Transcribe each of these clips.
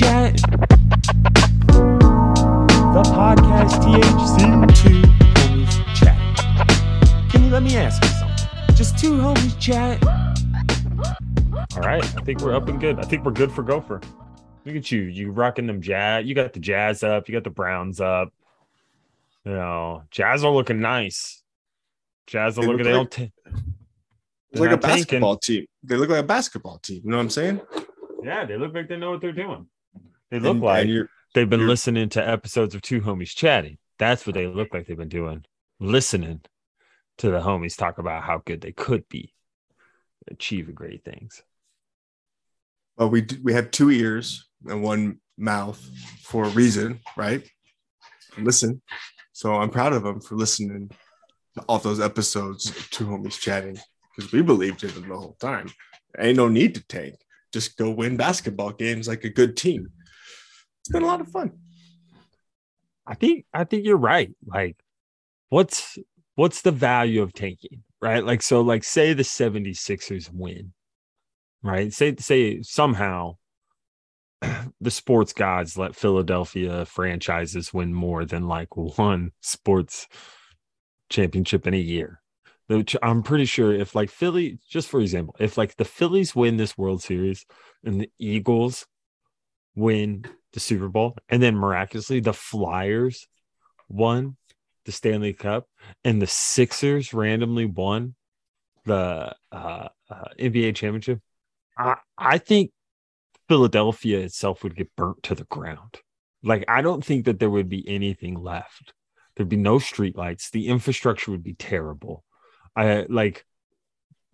chat. The podcast THC. Two homies chat. Can you let me ask you something? Just two homies chat. All right, I think we're up and good. I think we're good for Gopher. Look at you, you rocking them jazz. You got the jazz up. You got the Browns up. You know, Jazz are looking nice. Jazz are They looking. look They like- don't. T- It's like a not tanking. basketball team. They look like a basketball team. You know what I'm saying? Yeah, they look like they know what they're doing. They look And- like and they've been listening to episodes of Two Homies Chatting. That's what they look like they've been doing. Listening to the homies talk about how good they could be, achieving great things. well, we d- we have two ears and one mouth for a reason, right? Listen. So I'm proud of them for listening to all those episodes of Two Homies Chatting because we believed in them the whole time. Ain't no need to tank. Just go win basketball games like a good team. It's been a lot of fun. I think I think you're right. Like, what's what's the value of tanking? Right? Like, so like say the 76ers win, right? Say say somehow the sports gods let Philadelphia franchises win more than like one sports championship in a year. Which I'm pretty sure if like Philly, just for example, if like the Phillies win this World Series and the Eagles win the Super Bowl, and then miraculously the Flyers won the Stanley Cup, and the Sixers randomly won the uh, uh, NBA championship, I, I think Philadelphia itself would get burnt to the ground. Like, I don't think that there would be anything left. There'd be no streetlights. The infrastructure would be terrible. I like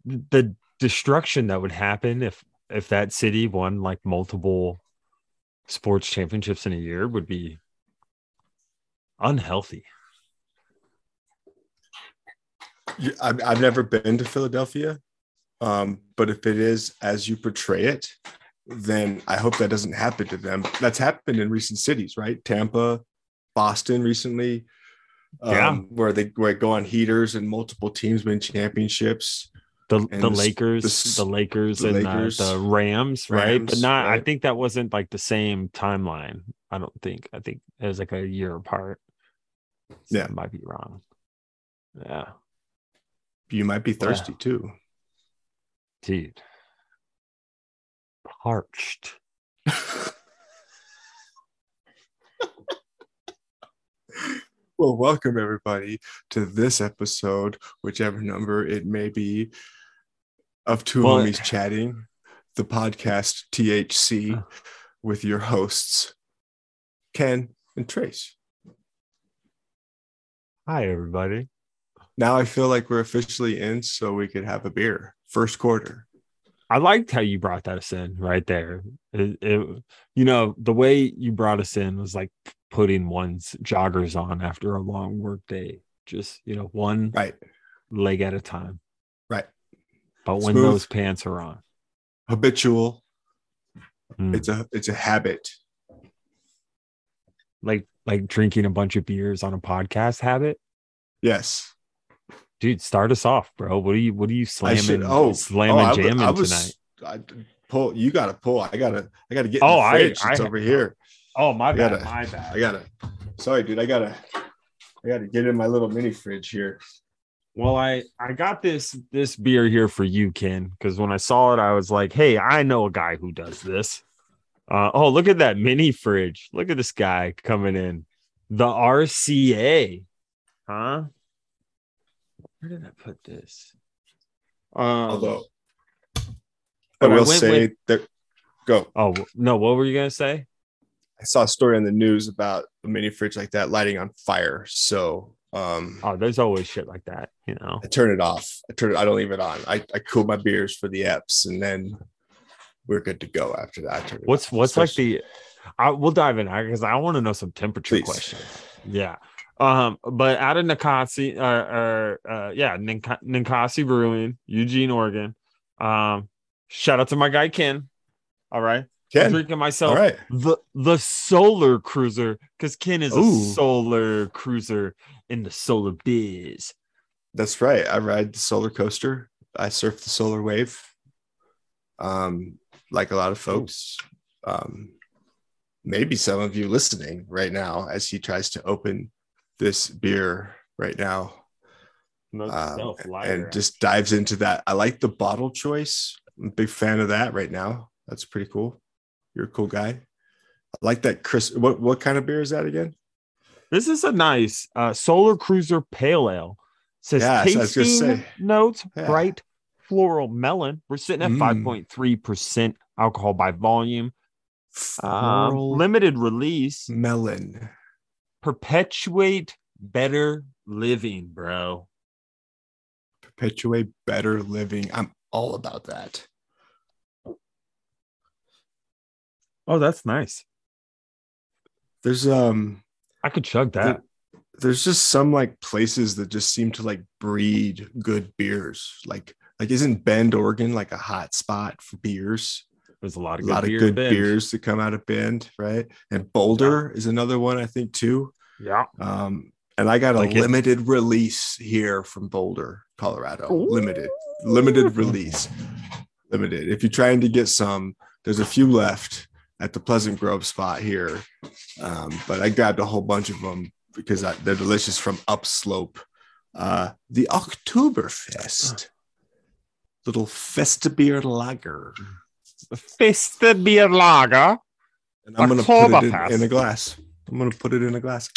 the destruction that would happen if if that city won like multiple sports championships in a year would be unhealthy. I've never been to Philadelphia, um, but if it is as you portray it, then I hope that doesn't happen to them. That's happened in recent cities, right? Tampa, Boston recently, um, Yeah. where they where they go on heaters and multiple teams win championships. The the the Lakers, the the, Lakers, the and Lakers, uh, the Rams, right? But Rams, not. I think that wasn't like the same timeline. I don't think. I think it was like a year apart. So Yeah. I might be wrong. Yeah, You might be thirsty too. dude, parched. Well, welcome everybody to this episode, whichever number it may be, of Two Well, Homies Chatting, the podcast THC, with your hosts, Ken and Trace. Hi, everybody. Now I feel like we're officially in, so we could have a beer. First quarter. I liked how you brought us in right there. It, it, you know, the way you brought us in was like putting one's joggers on after a long work day. Just you know, one Right. leg at a time. But when Smooth. those pants are on, Habitual. Mm. It's a it's a habit. like like drinking a bunch of beers on a podcast habit, Yes. dude. Start us off, bro. What are you? What are you slamming? should oh slamming, oh, I jamming I was, tonight? I pull you gotta pull. I gotta I gotta get Oh, I- it's I- over here. Oh my bad, bad, gotta- my bad. I gotta. Sorry, dude. I gotta. I gotta get in my little mini fridge here. Well, I I got this this beer here for you, Ken, because when I saw it, I was like, "Hey, I know a guy who does this." Uh, oh, look at that mini fridge! Look at this guy coming in, the RCA, huh? Where did I put this? Um, Although, I but I will say with- that. Go. oh no, what were you gonna say? I saw a story in the news about a mini fridge like that lighting on fire. So, um, Oh, there's always shit like that, you know. I turn it off. I turn it. I don't leave it on. I, I cool my beers for the EPs, and then we're good to go after that. I turn it What's off. what's like the? I, we'll dive in because I want to know some temperature Please. questions. Yeah. Um, but out of Ninkasi, uh, or uh, yeah, Nink- Ninkasi Brewing, Eugene, Oregon. Um, shout out to my guy Ken. All right, I'm Ken? drinking myself All right. the the Solar Cruiser because Ken is a Solar Cruiser in the Solar biz. That's right. I ride the solar coaster. I surf the solar wave. Um, like a lot of folks. Um, maybe some of you listening right now as he tries to open this beer right now um, and just dives into that. I like the bottle choice. I'm a big fan of that right now. That's pretty cool. You're a cool guy. I like that Chris. What what kind of beer is that again? This is a nice uh, Solar Cruiser Pale Ale. It says Yeah, so I was gonna tasting say. notes, Yeah. bright floral melon. We're sitting at Mm. 5.3% alcohol by volume. Um, limited release. melon. Perpetuate better living, bro. Perpetuate better living. I'm all about that. Oh, that's nice. There's um I could chug that. there's just some like places that just seem to like breed good beers. Like like isn't Bend, Oregon like a hot spot for beers? There's a lot A of good, lot of good beers that come out of Bend, right? And Boulder is another one I think too. Yeah. Um, and I got a Like it. limited release here from Boulder, Colorado. Limited, limited release, limited. If you're trying to get some, there's a few left at the Pleasant Grove spot here. Um, but I grabbed a whole bunch of them because I, they're delicious from Upslope. Uh, the Oktoberfest, little Festabier lager. Fista beer lager. And I'm going to put it in, in a glass. I'm going to put it in a glass.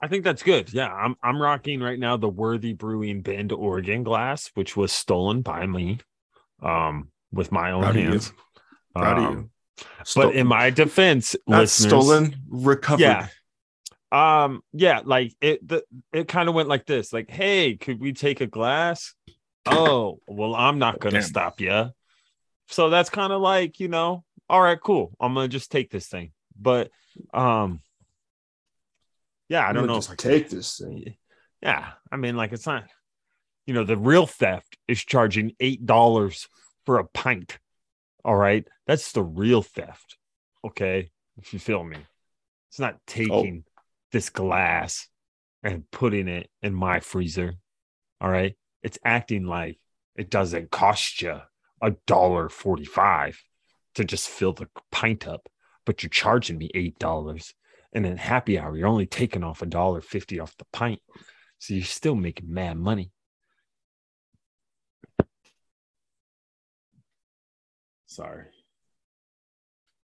I think that's good. Yeah, I'm I'm rocking right now the Worthy Brewing Bend Oregon glass, which was stolen by me, um, with my own Proud of you. hands. Proud Um, of you. But in my defense, not stolen, recovered. Yeah. um, yeah, like it, the, it kind of went like this: like, hey, could we take a glass? Oh, well, I'm not gonna Damn. stop you. So that's kind of like you know, all right, cool. I'm gonna just take this thing. But, um, yeah, I don't gonna know Just if I can- take this thing. yeah, I mean, like it's not, you know, the real theft is charging eight dollars for a pint. All right, that's the real theft. Okay, if you feel me, it's not oh. taking this glass and putting it in my freezer. All right, it's acting like it doesn't cost you a dollar forty-five to just fill the pint up, but you're charging me eight dollars. And in happy hour, you're only taking off a dollar fifty off the pint. So you're still making mad money. Sorry.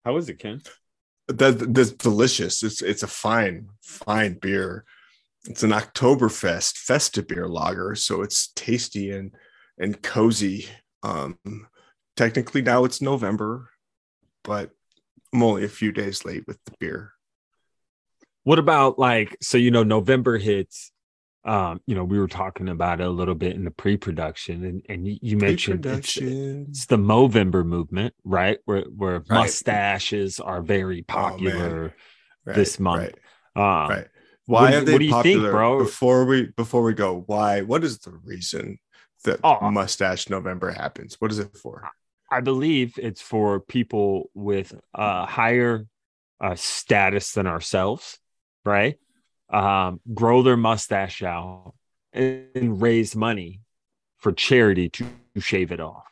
How is it, Ken? That that's delicious. It's it's a fine fine beer. It's an Oktoberfest Festa beer lager, so it's tasty and and cozy. Um, technically now it's November, but I'm only a few days late with the beer. What about like so you know November hits um you know we were talking about it a little bit in the pre-production and and you, you mentioned it's, it's the Movember movement, right? Where where Right. mustaches are very popular Right, this month. Right. um right. Why are you- they what do you think, popular? bro? Before we before we go, why? What is the reason that Oh. Mustache November happens? What is it for? I believe it's for people with a higher uh, status than ourselves, right? Um, grow their mustache out and raise money for charity to, shave it off.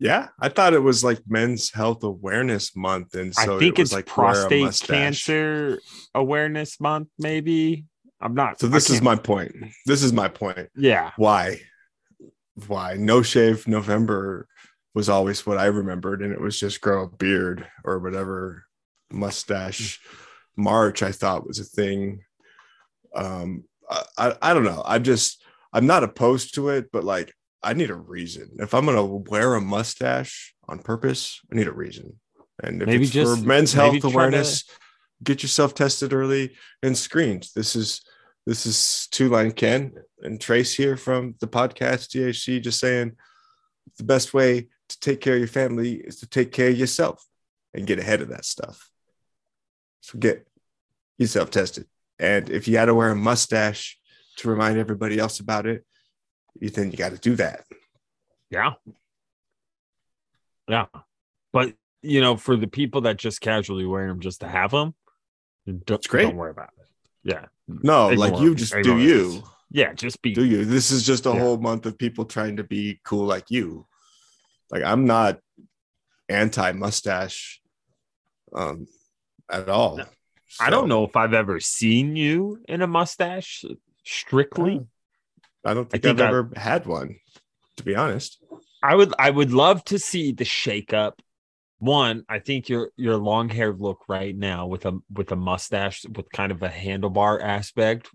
Yeah, I thought it was like Men's Health Awareness Month, and so I think it was it's like prostate cancer awareness month, maybe. I'm not. So this is my point. This is my point. yeah. Why? Why no shave November was always what I remembered, and it was just grow a beard or whatever mustache. March I thought was a thing. Um, I, I I don't know. I'm just I'm not opposed to it, but like I need a reason. If I'm gonna wear a mustache on purpose, I need a reason. And if Maybe it's just- for men's health try to- awareness, get yourself tested early and screened. This is this is two line Ken and Trace here from the podcast THC just saying the best way to take care of your family is to take care of yourself and get ahead of that stuff. So get yourself tested. And if you got to wear a mustache to remind everybody else about it, then you got to do that. Yeah. Yeah. But, you know, for the people that just casually wear them just to have them, don't, great. don't worry about it. Yeah. No, like Ignore- you just do ignore you. this. Yeah. Just be. Do you? This is just a Yeah. whole month of people trying to be cool like you. Like I'm not anti mustache um at all. No. I don't know if I've ever seen you in a mustache strictly. I don't think I have ever had one, to be honest. I would I would love to see the shakeup. One, I think your your long hair look right now with a with a mustache with kind of a handlebar aspect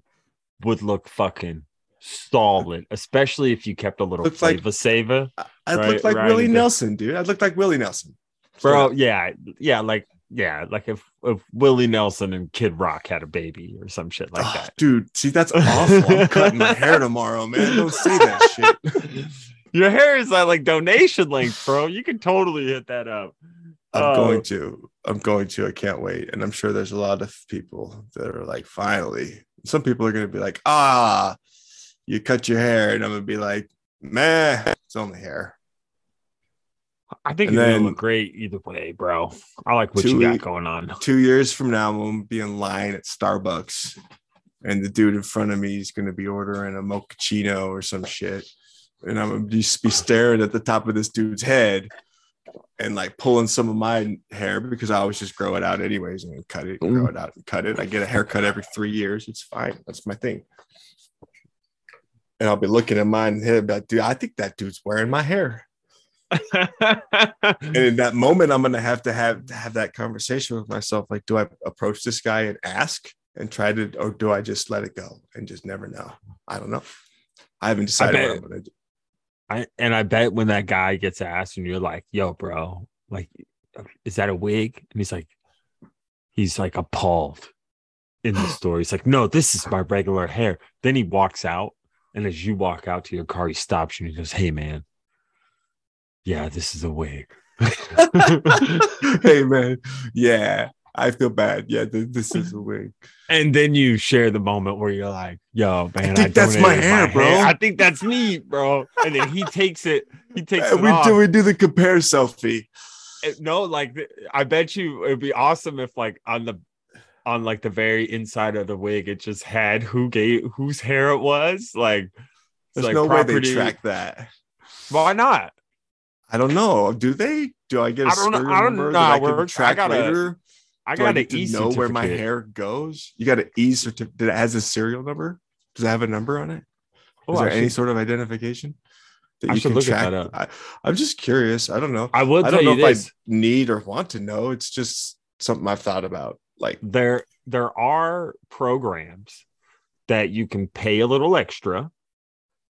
would look fucking solid, especially if you kept a little Looks flavor like- saver. I Right- look like right Willie Nelson, dude. I look like Willie Nelson. Bro, yeah, yeah, like yeah, like if if Willie Nelson and Kid Rock had a baby or some shit like Oh, that. dude. See, that's awful. I'm cutting my hair tomorrow, man. Don't say that shit. Your hair is at like donation length, bro. You can totally hit that up. I'm Oh. going to. I'm going to. I can't wait. And I'm sure there's a lot of people that are like, finally. Some people are going to be like, ah, you cut your hair. And I'm going to be like, meh, it's only hair. I think And you're gonna then- look great either way, bro. I like what Two you got going on. Two years from now, I'm going to be in line at Starbucks. And the dude in front of me is going to be ordering a mochaccino or some shit. And I'm going to just be staring at the top of this dude's head and like pulling some of my hair because I always just grow it out anyways and cut it, grow mm. it out and cut it. I get a haircut every three years. It's fine. That's my thing. And I'll be looking at mine and be like, dude, I think that dude's wearing my hair. And in that moment, I'm gonna have to have to have that conversation with myself. Like, do I approach this guy and ask and try to, or do I just let it go and just never know? I don't know. I haven't decided what bet- I'm gonna do. I and I bet when that guy gets asked and you're like, "Yo, bro, like, is that a wig?" And he's like, he's like appalled in the store. He's like, "No, this is my regular hair." Then he walks out, and as you walk out to your car, he stops you and he goes, "Hey, man, yeah, this is a wig." hey man, yeah, I feel bad. Yeah, th- this is a wig. and then you share the moment where you're like, "Yo, man, I think that's my hair, bro." I think that's me, bro." And then he takes it. He takes it we off. do we do the compare selfie. no, like I bet you it'd be awesome if like on the on like the very inside of the wig it just had who gave whose hair it was. Like There's like no way they track that. Why not? I don't know. Do they? Do I get a I don't know- I don't know I it can works. I gotta- later? I Do I got to e know where my hair goes? You got an E certificate that has a serial number? Does it have a number on it? Oh, Is Oh, there any sort of identification that I you should can look at track? that up. I, I'm just curious. I don't know. I will I don't know if this. I need or want to know. It's just something I've thought about. Like, there there are programs that you can pay a little extra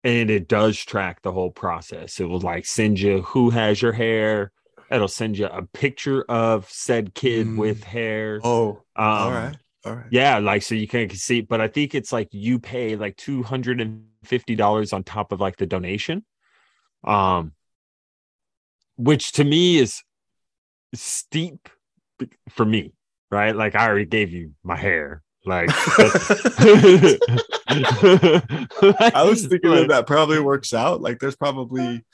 and it does track the whole process. It will like send you who has your hair. It'll send you a picture of said kid Mm. with hair. Oh, um, all right, all right. yeah like so you can see but i think it's like you pay like $250 on top of like the donation. Um which to me is steep for me right like i already gave you my hair like I was thinking like, that that probably works out. Like, there's probably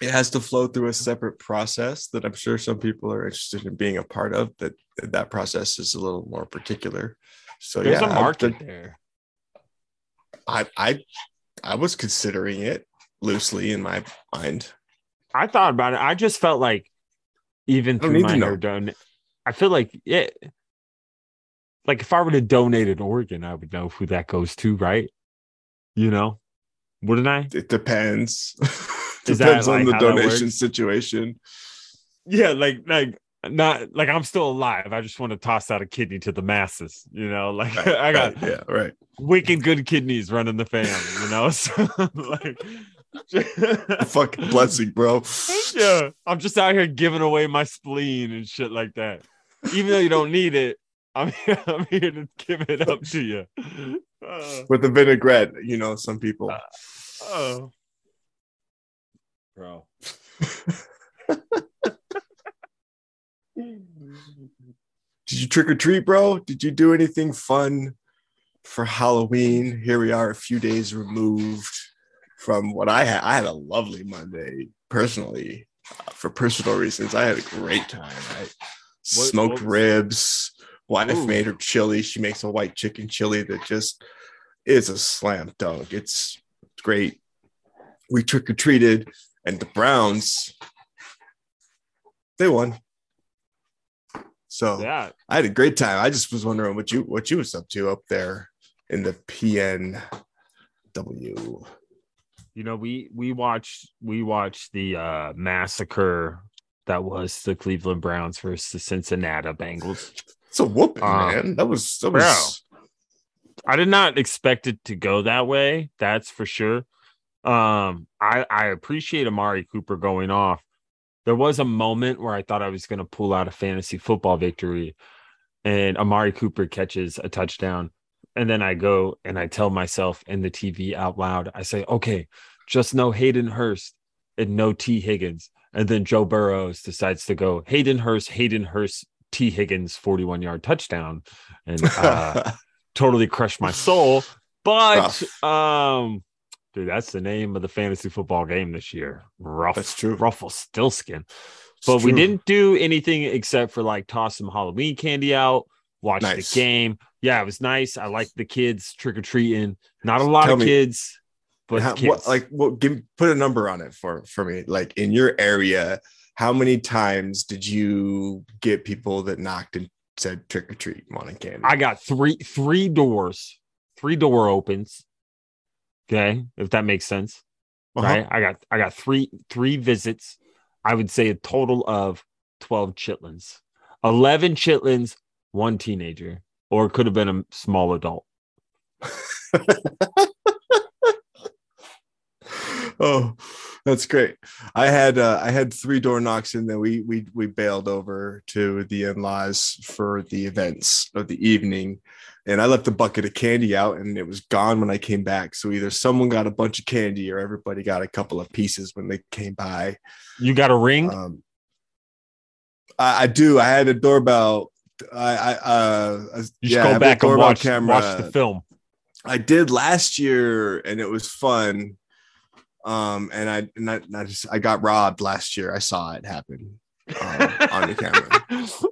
it has to flow through a separate process that I'm sure some people are interested in being a part of. That that process is a little more particular. So there's yeah, a I- market there I I I was considering it loosely in my mind. i thought about it i just felt like even through my hair done i feel like it like if i were to donate an organ i would know who that goes to right you know wouldn't i It depends. Depends on the donation situation. yeah like like not like i'm still alive i just want to toss out a kidney to the masses you know like Right, i got right, yeah, right. wicked good kidneys running the family you know so like Fucking blessing, bro. yeah i'm just out here giving away my spleen and shit like that even though you don't need it i'm here, I'm here to give it up to you Uh, With the vinaigrette, you know, some people. Uh, oh bro Did you trick or treat, bro? Did you do anything fun for Halloween? Here we are, a few days removed from what I had. I had a lovely Monday, personally, uh, for personal reasons. I had a great time. I smoked what ribs. Wife Ooh. made her chili. She makes a white chicken chili that just is a slam dunk. It's great. We trick or treated and the Browns, they won. So Yeah. I had a great time. I just was wondering what you what you was up to up there in the PNW. You know, we we watched we watched the uh massacre that was the Cleveland Browns versus the Cincinnati Bengals. It's a whooping, Uh, man. That was that was I did not expect it to go that way. That's for sure. Um, I I appreciate Amari Cooper going off. There was a moment where I thought I was going to pull out a fantasy football victory, and Amari Cooper catches a touchdown, and then I go and I tell myself in the TV out loud, I say, "Okay, just no Hayden Hurst and no Tee Higgins," and then Joe Burrows decides to go Hayden Hurst, Hayden Hurst, Tee Higgins, forty-one yard touchdown, and uh, totally crushed my soul. But um, dude, that's the name of the fantasy football game this year. Rough, That's true. Ruffle Stillskin. It's But we didn't do anything except for like toss some Halloween candy out, watch Nice. the game. Yeah, it was nice. I liked the kids trick or treating. Not a lot Tell of me, kids, but How- what, like what give put a number on it for for me like in your area how many times did you get people that knocked and said trick or treat wanting candy I got three three doors, three door opens. Okay, if that makes sense. Uh-huh. right? I got I got three three visits. I would say a total of 12 chitlins. 11 chitlins, one teenager, or it could have been a small adult. oh that's great. I had uh, i had three door knocks and then we we we bailed over to the in-laws for the events of the evening. And i left a bucket of candy out and it was gone when i came back. So either someone got a bunch of candy or everybody got a couple of pieces when they came by. You got a ring? um i, I do. I had a doorbell. I i uh you should yeah, go back and watch, watch the film. I did last year and it was fun. Um, and I, and I, and I just, I got robbed last year. I saw it happen um, on the camera.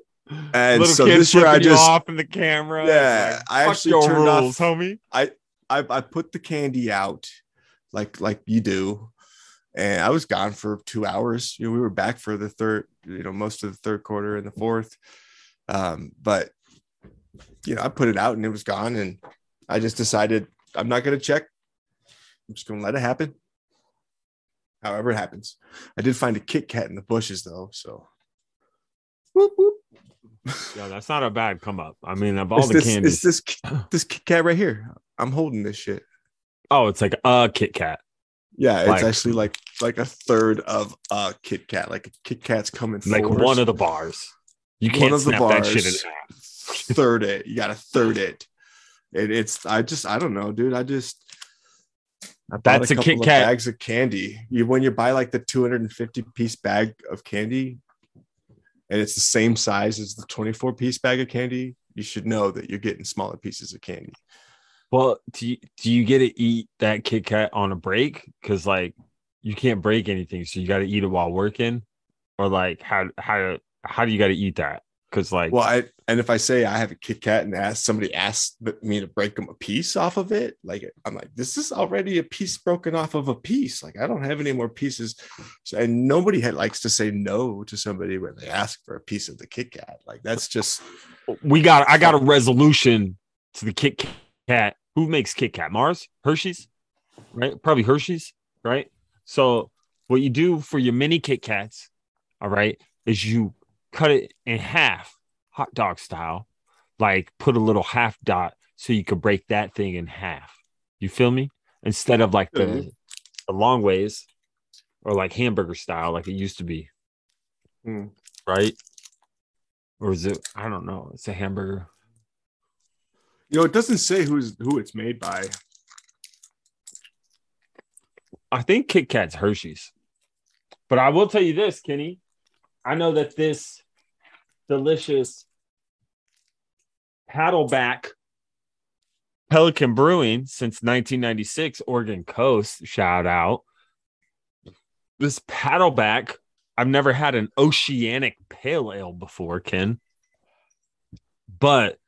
And Little so this year I just- off in the camera. Yeah, Like, I actually turned off- rules, homie. I, I put the candy out like, like you do. And I was gone for two hours. You know, we were back for the third, you know, most of the third quarter and the fourth. Um, but you know, I put it out and it was gone. And I just decided I'm not going to check. I'm just going to let it happen. However, it happens. I did find a Kit Kat in the bushes though. So, whoop, whoop. Yeah, that's not a bad come up. I mean, of all It's the this, candies. it's this, this Kit Kat right here. I'm holding this shit. oh, it's like a Kit Kat. Yeah, it's Like- actually like like a third of a Kit Kat. Like a Kit Kat's coming Like fours. one of the bars. You can't of the snap that shit in half. third it. You got to third it. And it's I just I don't know, dude. I just I bought That's a couple Kit of Kat. bags of candy. You when you buy like the 250 piece bag of candy, and it's the same size as the 24 piece bag of candy, you should know that you're getting smaller pieces of candy. Well, do you, do you get to eat that Kit Kat on a break? Because like you can't break anything, so you got to eat it while working, or like how how how do you got to eat that? Because like Well, I and if I say I have a Kit Kat and ask somebody asks me to break them a piece off of it, like I'm like, this is already a piece broken off of a piece. Like I don't have any more pieces. So, and nobody had, likes to say no to somebody when they ask for a piece of the Kit Kat. Like that's just we got I got a resolution to the Kit Kat. Who makes Kit Kat? Mars, Hershey's, right? Probably Hershey's, right? So what you do for your mini Kit Kats, all right, is you cut it in half, hot dog style, like put a little half dot so you could break that thing in half. You feel me? Instead of like the, Mhm. the long ways or like hamburger style, like it used to be, Hmm. right? Or is it? I don't know. It's a hamburger. you know, it doesn't say who's who it's made by. I think Kit Kat's Hershey's. But I will tell you this, Kenny. I know that this delicious paddleback Pelican Brewing since 1996, Oregon Coast, shout out. This paddleback, I've never had an oceanic pale ale before, Ken. But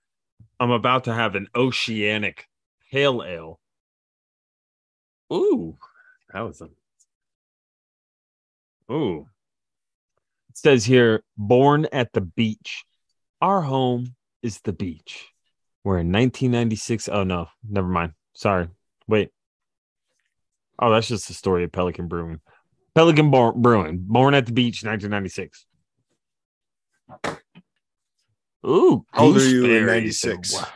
I'm about to have an oceanic pale ale. Ooh, that was a Ooh. Says here, born at the beach. Our home is the beach. We're in 1996. Oh, no, never mind. Sorry. Wait. Oh, that's just the story of Pelican Brewing. Pelican Bar- Brewing, born at the beach, 1996. Ooh, How old are you in 96? Wow.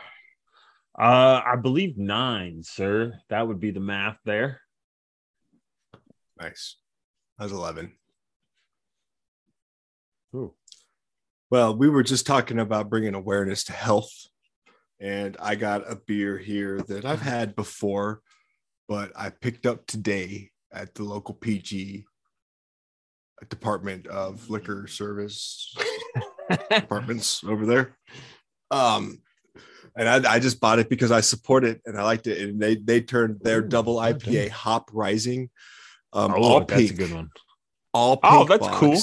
Uh, I believe nine, sir. That would be the math there. Nice. I was 11. Ooh. Well, we were just talking about bringing awareness to health. And I got a beer here that I've had before, but I picked up today at the local PG Department of Liquor Service departments over there. Um, and I, I just bought it because I support it and I liked it. And they they turned their Ooh, double okay. IPA hop rising. Um, oh, all that's pink a good one. all pink Oh, that's cool.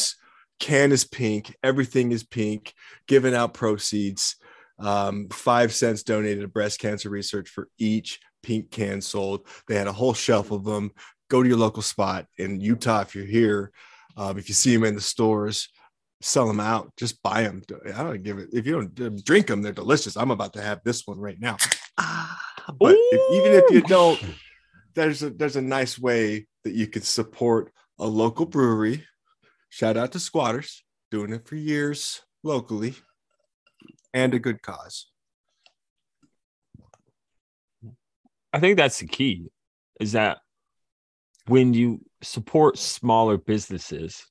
Can is pink. Everything is pink. Giving out proceeds. Um, five cents donated to breast cancer research for each pink can sold. They had a whole shelf of them. Go to your local spot in Utah if you're here. Um, if you see them in the stores, sell them out. Just buy them. I don't give it. If you don't uh, drink them, they're delicious. I'm about to have this one right now. Ah, but if, even if you don't, there's a there's a nice way that you can support a local brewery. Shout out to Squatters, doing it for years locally, and a good cause. I think that's the key is that when you support smaller businesses,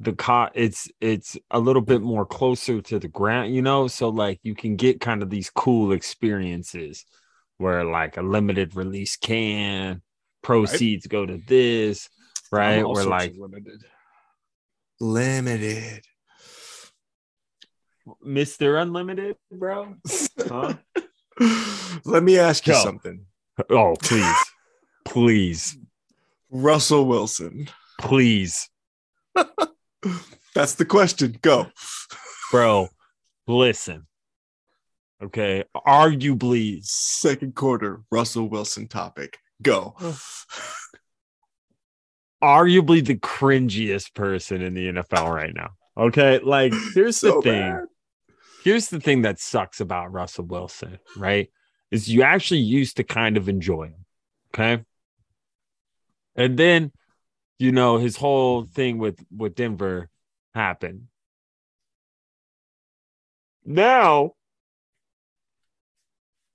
the co- it's it's a little bit more closer to the ground, you know, so like you can get kind of these cool experiences where like a limited release can proceeds go to this, right? I'm all Where sorts like limited, limited. Mr. Unlimited, bro. Huh? Let me ask you Go. something, Oh, please. please. Russell Wilson. Please. That's the question. Go. Bro, listen. Okay. Arguably, Second quarter, Russell Wilson topic. Go. Arguably the cringiest person in the NFL right now. Okay. Like, here's So the thing. bad. Here's the thing that sucks about Russell Wilson, right? Is you actually used to kind of enjoy him. Okay. And then, you know, his whole thing with with Denver happened. Now,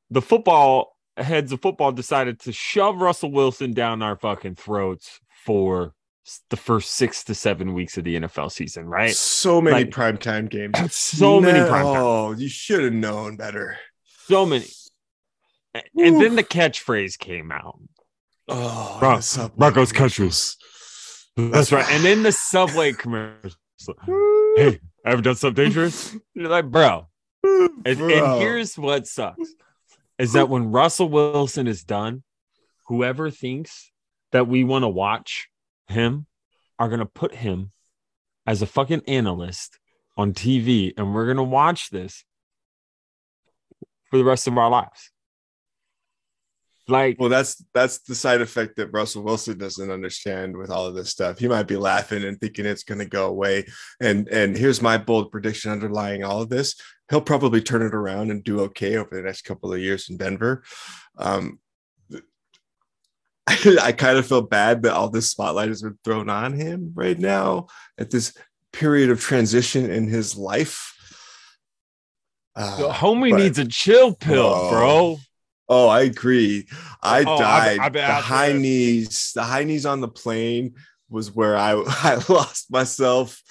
the football heads of football decided to shove Russell Wilson down our fucking throats for the first six to seven weeks of the NFL season, right? So many Like- primetime games. So many No, prime time. Oh, you should have known better. So many. A- And then the catchphrase came out. Oh, Bro- the Subway Broncos commercials. That's right. And then the subway commercial. Hey, ever done something dangerous? You're like, bro. And, and here's what sucks is that when Russell Wilson is done, whoever thinks that we want to watch him are going to put him as a fucking analyst on TV and we're going to watch this for the rest of our lives. Like, Well, that's that's the side effect that Russell Wilson doesn't understand with all of this stuff. He might be laughing and thinking it's going to go away. And and here's my bold prediction underlying all of this: he'll probably turn it around and do okay over the next couple of years in Denver. Um, I kind of feel bad that all this spotlight has been thrown on him right now at this period of transition in his life. Uh, the homie but- needs a chill pill, Oh. bro. Oh, I agree. I Oh, died. I've the high there. knees, the high knees on the plane was where I I lost myself.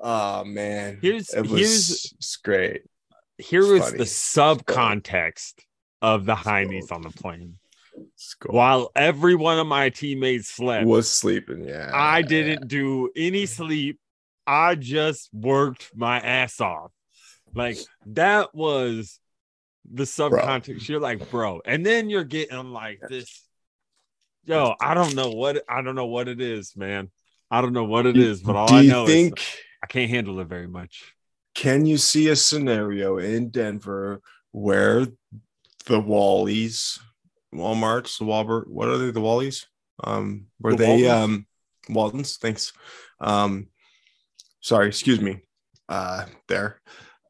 Oh man, Here's- it was here's- it's great. Here It's is funny. the sub context of the high knees on the plane. While every one of my teammates slept, was sleeping. Yeah, I didn't do any mm. sleep. I just worked my ass off. Like that was the subcontext. You're like, bro, and then you're getting like this. Yo, I don't know what I don't know what it is, man. I don't know what it is, but all Do I you know think? is I can't handle it very much. Can you see a scenario in Denver where the Wallies, Walmart's, the Walbert, what are they? The Wallies, um, where The they Waltons? um Waltons, thanks. Um, sorry, excuse me. Uh, there,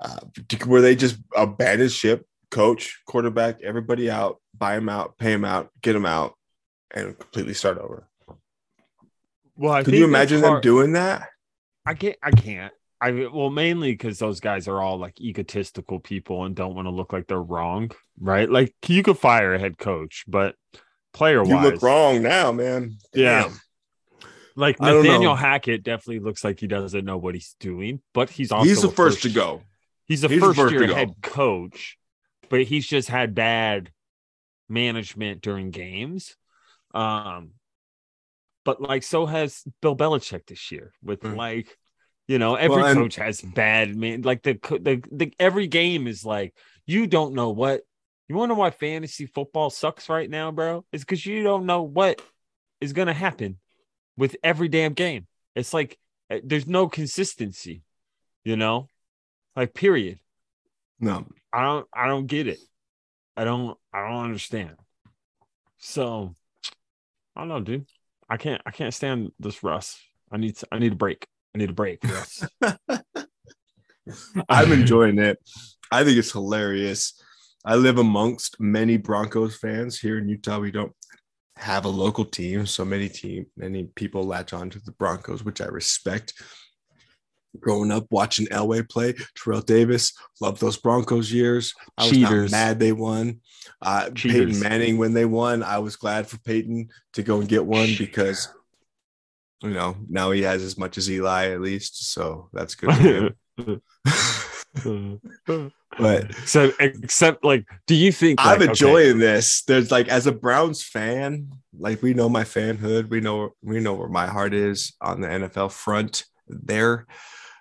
uh, where they just abandoned ship, coach, quarterback, everybody out, buy them out, pay them out, get them out, and completely start over. Well, I Could think you imagine them doing that? I can't. I can't. I well, mainly because those guys are all like egotistical people and don't want to look like they're wrong, right? Like you could fire a head coach, but player wise, You look wrong now, man. Yeah. Damn. like Nathaniel. Hackett definitely looks like he doesn't know what he's doing, but he's also he's the a first to go. He's a He's the first first year head coach, but he's just had bad management during games. Um, but like so has Bill Belichick this year with Mm. like, you know, every Well, coach has bad man. Like the, the the every game is like you don't know what you want to know why fantasy football sucks right now, bro. It's because you don't know what is gonna happen with every damn game. It's like uh, there's no consistency, you know, like period. No, I don't I don't get it. I don't I don't understand. So I don't know, dude. I can't I can't stand this Russ. I need to, I need a break. I need a break, Russ. I'm enjoying it. I think it's hilarious. I live amongst many Broncos fans here in Utah. We don't have a local team, so many team many people latch on to the Broncos, which I respect. Growing up watching Elway play, Terrell Davis, love those Broncos years. I was Cheaters. not mad they won. Uh, Cheaters. Peyton Manning when they won, I was glad for Peyton to go and get one because you know now he has as much as Eli at least, so that's good for him. but so except like do you think I'm like, okay, enjoying this. There's like as a Browns fan, like we know my fanhood, we know we know where my heart is on the NFL front. There,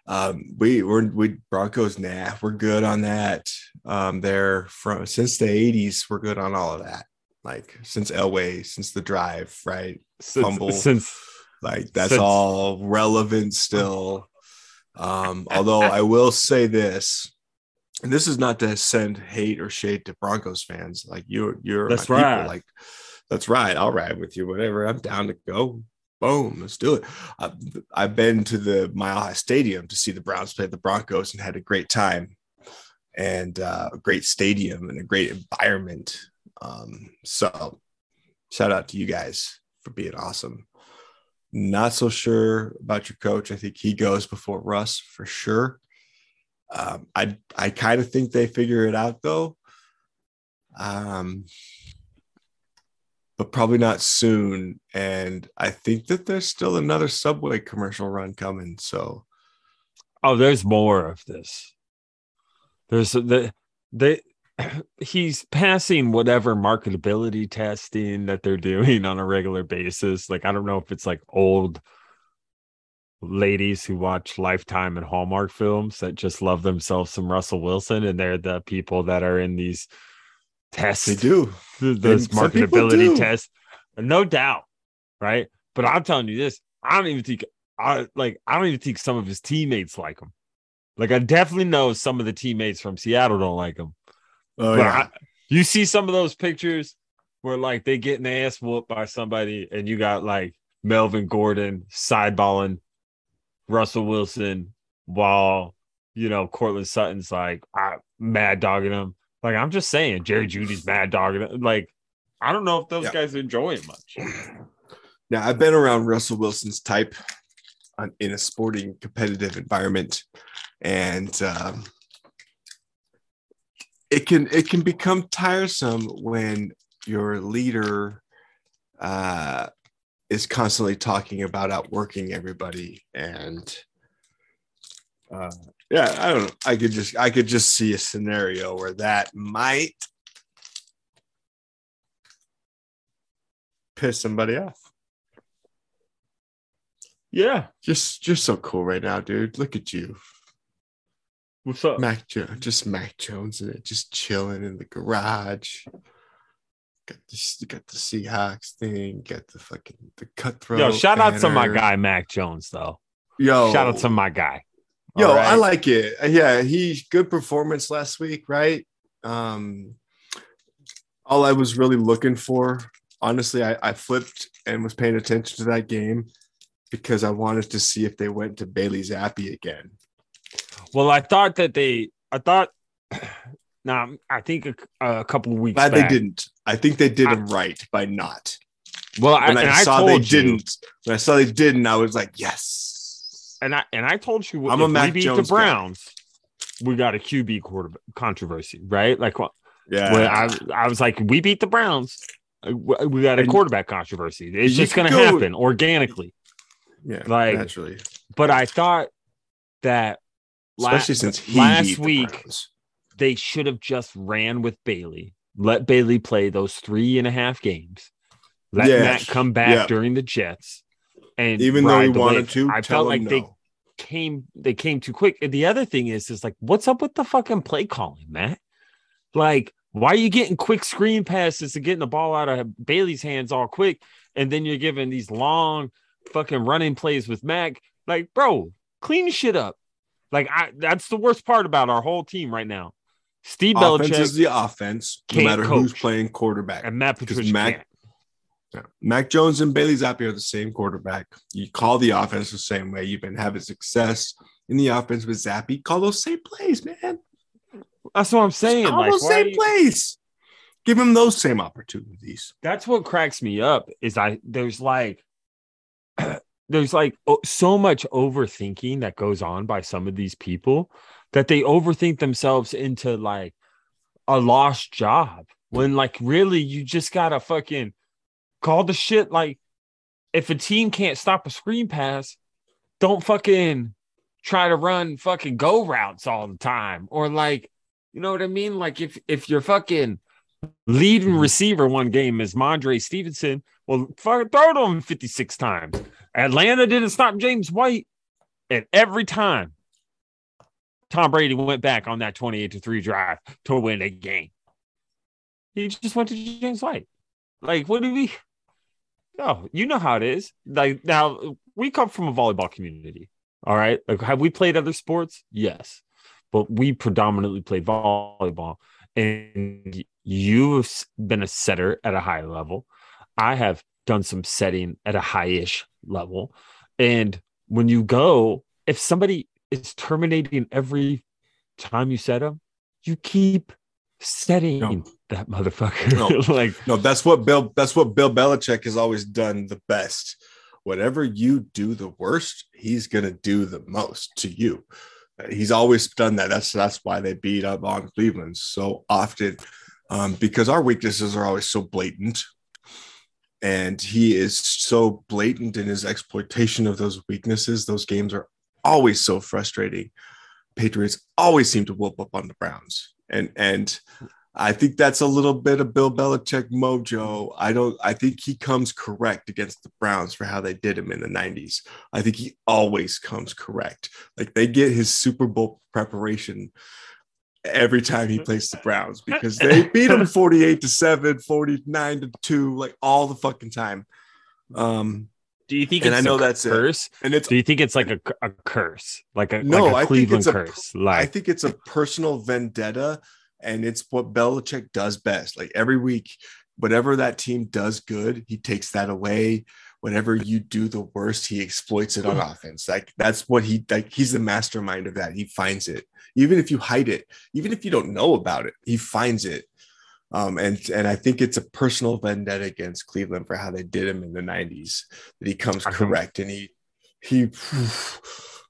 um, we we're we Broncos. Nah, we're good on that. Um, there from since the '80s, we're good on all of that. Like since Elway, since the drive, right? since, fumble. since Like that's all relevant still. Um, although I will say this, and this is not to send hate or shade to Broncos fans. Like you're you're That's my people. right. Like that's right. I'll ride with you. Whatever. I'm down to go. Boom. Let's do it. I've, I've been to the Mile High Stadium to see the Browns play the Broncos and had a great time, and uh, a great stadium and a great environment. Um, so shout out to you guys for being awesome. Not so sure about your coach. I think he goes before Russ for sure. Um, I I kind of think they figure it out though. Um, but probably not soon. And I think that there's still another Subway commercial run coming. So Oh, there's more of this. There's the they he's passing whatever marketability testing that they're doing on a regular basis. Like I don't know if it's like old ladies who watch Lifetime and Hallmark films that just love themselves some Russell Wilson, and they're the people that are in these tests. they do. th- those marketability do. tests, no doubt, right? But I'm telling you this, I don't even think I like. I don't even think some of his teammates like him. Like I definitely know some of the teammates from Seattle don't like him. Oh But yeah. I- you see some of those pictures where like they getting their ass whooped by somebody, and you got like Melvin Gordon sideballing Russell Wilson while you know Courtland Sutton's like mad dogging him. Like I'm just saying, Jerry Jeudy's mad dogging him. Like I don't know if those Yeah. guys enjoy it much. Now, I've been around Russell Wilson's type on, in a sporting competitive environment, and um, it can it can become tiresome when your leader uh, is constantly talking about outworking everybody and. Uh, yeah, I don't know. I could just I could just see a scenario where that might piss somebody off. Yeah. Just just so cool right now, dude. Look at you. What's up? Mac Jones, just Mac Jones in it, just chilling in the garage. Got the got the Seahawks thing, got the fucking the cutthroat. Yo, shout out to my guy Mac Jones though. Yo, Shout out to my guy. Yo, right? I like it. Yeah, he good performance last week, right? Um all I was really looking for, honestly, I, I flipped and was paying attention to that game. because I wanted to see if they went to Bailey Zappe again. Well, I thought that they, I thought, now I think a, a couple of weeks Glad back, they didn't. I think they did I- him right by not. Well, I, When I, I, saw told they you, didn't, when I saw they didn't, I was like, yes. and I and I told you, I'm a Mac we beat Jones the guy. Browns, we got a QB quarter controversy, right? Like, Yeah. when I, I was like, we beat the Browns, uh, we we got a And quarterback controversy. It's just going to go- happen organically. yeah. like- naturally. But I thought that Especially since he last beat the week they should have just ran with Bailey, let Bailey play those three and a half games, let Yeah. Matt come back Yeah. during the Jets, and Even though he wanted wave. to, I felt like they came they came too quick. And the other thing is, is like, what's up with the fucking play calling, Matt? Like, why are you getting quick screen passes and getting the ball out of Bailey's hands all quick, and then you're giving these long fucking running plays with Mac? Like, bro, clean shit up. Like, I that's the worst part about our whole team right now. Steve offense Belichick is the offense, no matter who's playing quarterback. and Matt Patricia Mac- Yeah. Mac Jones and Bailey Zappe are the same quarterback. You call the offense the same way. You've been having success in the offense with Zappe. Call those same plays, man. That's what I'm saying. Call Like, those same you- plays. Give him those same opportunities. that's what cracks me up is I there's like there's like so much overthinking that goes on by some of these people that they overthink themselves into like a lost job when like really you just gotta fucking call the shit like if a team can't stop a screen pass don't fucking try to run fucking go routes all the time or like you know what i mean? Like if if you're fucking leading Mhm. receiver one game is Mondre Stevenson. Well, fucking throw to him 56 times. Atlanta didn't stop James White. And every time Tom Brady went back on that 28 to 3 drive to win a game, he just went to James White. Like, what do we? No, you know how it is. Like, now we come from a volleyball community. All right. Like, have we played other sports? Yes. But we predominantly played volleyball and you've been a setter at a high level. I have done some setting at a high-ish level. And when you go, if somebody is terminating every time you set them, you keep setting No. that motherfucker. No. like No, that's what Bill. That's what Bill Belichick has always done the best. Whatever you do the worst, he's gonna do the most to you. He's always done that. That's that's why they beat up on Cleveland so often, um, because our weaknesses are always so blatant, and he is so blatant in his exploitation of those weaknesses. Those games are always so frustrating. Patriots always seem to whoop up on the Browns, and and I think that's a little bit of Bill Belichick mojo. I don't. I think he comes correct against the Browns for how they did him in the '90s. I think he always comes correct. Like they get his Super Bowl preparation every time he plays the Browns because they beat him 48 to 7, 49 to 2, like all the fucking time. Um, do you think And it's I know a that's it. curse? and it's Do you think it's like a, a curse? Like a, No, like a I think Cleveland it's a- curse. I think it's a personal vendetta, and it's what Belichick does best. Like every week, whatever that team does good, he takes that away. Whenever you do the worst, he exploits it on offense. Like that's what he like. He's the mastermind of that. He finds it, even if you hide it, even if you don't know about it, he finds it. Um, and and I think it's a personal vendetta against Cleveland for how they did him in the '90s. That he comes correct, and he he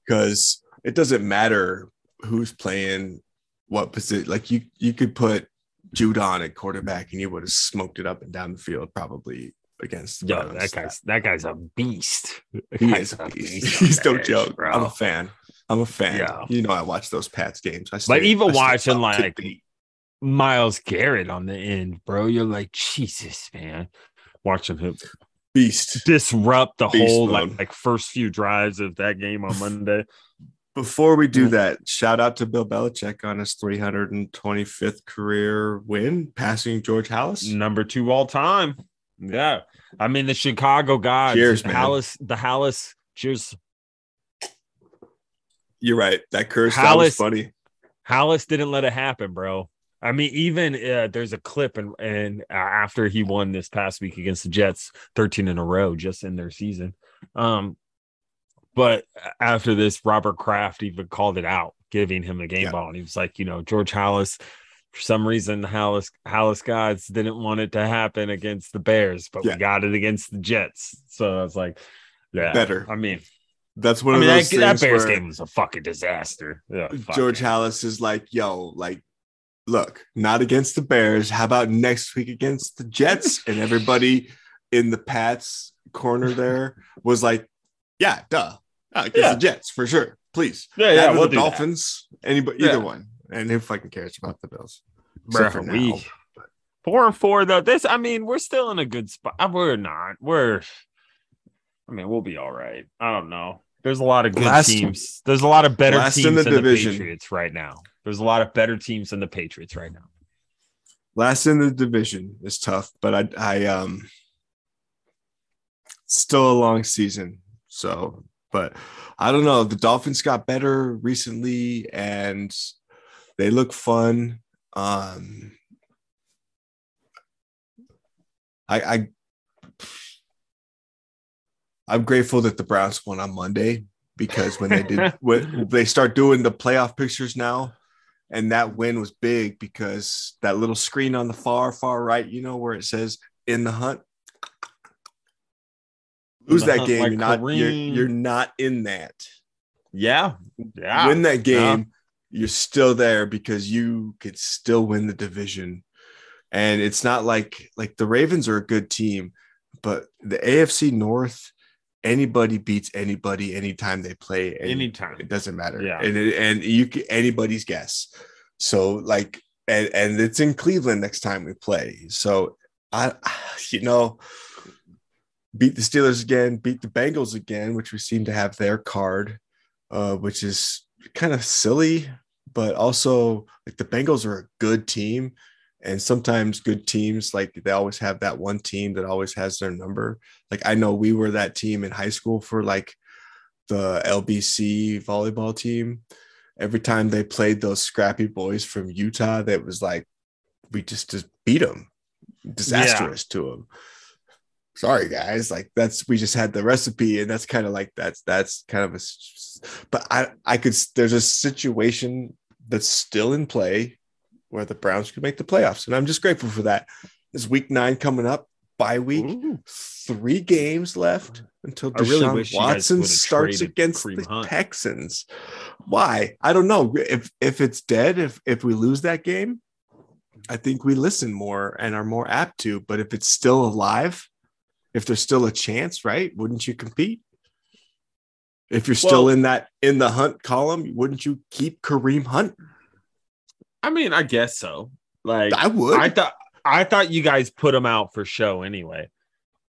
because it doesn't matter who's playing what position. Like you, you could put Judon at quarterback, and he would have smoked it up and down the field probably against yo, Browns. that guy's that guy's a beast. That He is a beast. beast He's no edge, joke. bro. I'm a fan. I'm a fan. Yeah. You know, I watch those Pats games. I stay- even I watching, like. Myles Garrett on the end, bro. You're like, Jesus, man. Watching him beast. disrupt the Beast whole mode. like, like first few drives of that game on Monday. Before we do that, shout out to Bill Belichick on his 325th career win, passing George Halas. Number two all time. Yeah. I mean, the Chicago guys, Cheers, the man. Halas, the Halas, cheers. You're right. That curse that was Halas- funny. Halas didn't let it happen, bro. I mean, even uh, there's a clip and and uh, after he won this past week against the Jets, 13 in a row, just in their season. Um, But after this, Robert Kraft even called it out, giving him the game Yeah. ball. And he was like, you know, George Halas, for some reason, the Halas, Halas guys didn't want it to happen against the Bears, but Yeah. we got it against the Jets. So I was like, yeah, Better. I mean, That's one I of mean, those that, that Bears game was a fucking disaster. Yeah, fuck George. Halas is like, yo, like, look, not against the Bears. How about next week against the Jets? And everybody in the Pats corner there was like, yeah, duh. Uh, against Yeah. the Jets for sure. Please. Yeah, yeah, we'll the do that. Dolphins, anybody, either Yeah. one. And who fucking cares about the Bills? Except for Bruh, now. we four and four though. This, I mean, we're still in a good spot. Uh, We're not. We're. I mean, we'll be all right. I don't know. There's a lot of good Last- teams. There's a lot of better teams in in the the, division. Patriots right now. There's a lot of better teams than the Patriots right now. Last in the division is tough, but I, I, um, still a long season. So, but I don't know. The Dolphins got better recently and they look fun. Um, I, I, I'm grateful that the Browns won on Monday because when they did, when they start doing the playoff pictures now, and that win was big because that little screen on the far, far right, you know, where it says in the hunt. Lose that hunt game, like you're not you're, you're not in that. Yeah, yeah. win that game, you're still there because you could still win the division. And it's not like like the Ravens are a good team, but the AFC North, anybody beats anybody anytime they play. any- Anytime. it doesn't matter. Yeah. and it, and you can anybody's guess. So like, and and it's in Cleveland next time we play. So I, you know, beat the Steelers again, beat the Bengals again, which we seem to have their card, uh, which is kind of silly, but also like the Bengals are a good team. And sometimes good teams, like they always have that one team that always has their number. Like I know we were that team in high school for like the LBC volleyball team. Every time they played those scrappy boys from Utah, that was like we just just beat them, disastrous to them. Sorry guys, like that's we just had the recipe, and that's kind of like that's that's kind of a But I I could there's a situation that's still in play where the Browns could make the playoffs, and I'm just grateful for that. This week nine coming up, bye week Ooh. three games left until really Deshaun guys Watson starts against the Hunt. Texans. Why? I don't know. If if it's dead, if if we lose that game, I think we listen more and are more apt to. But if it's still alive, if there's still a chance, right? Wouldn't you compete? If you're still Well- in that in the hunt column, wouldn't you keep Kareem Hunt? I mean, I guess so. Like I would. I thought I thought you guys put him out for show anyway.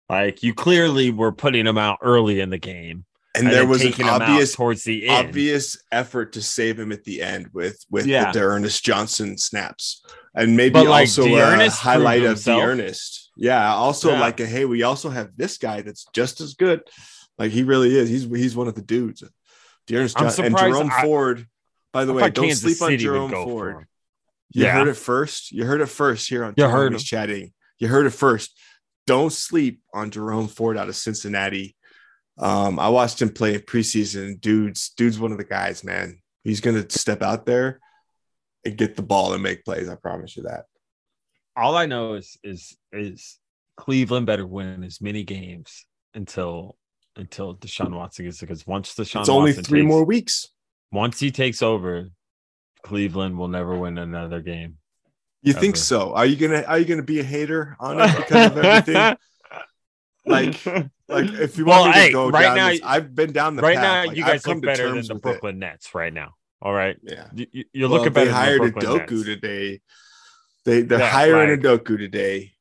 Like you clearly were putting him out early in the game, and, there was an taking him out obvious towards the end. obvious effort to save him at the end with with Yeah. the Ernest Johnson snaps, and maybe like, also a highlight of the himself. Yeah, also Yeah. like a hey, we also have this guy that's just as good. Like he really is. He's he's one of the dudes. D'Ernest I'm and Jerome I- Ford. By the I way, don't Kansas sleep on City would Jerome Ford. You Yeah. heard it first. You heard it first here on You heard him. chatting. You heard it first. Don't sleep on Jerome Ford out of Cincinnati. Um, I watched him play in preseason. Dude's dude's one of the guys, man. He's gonna step out there and get the ball and make plays. I promise you that. All I know is is is Cleveland better win as many games until until Deshaun Watson gets it. because once Deshaun It's only Watson three takes- more weeks. once he takes over, Cleveland will never win another game. You think so? Are you gonna are you gonna be a hater on it because of everything? Like, like if you Well, want me to hey, go right down now- this, I've been down the right path. now, Like, you guys look better than the with it. Brooklyn Nets right now. All right, Yeah. you, you're Well, looking they better. hired than the Brooklyn Udoka Nets. today. They they're hiring like- Udoka today.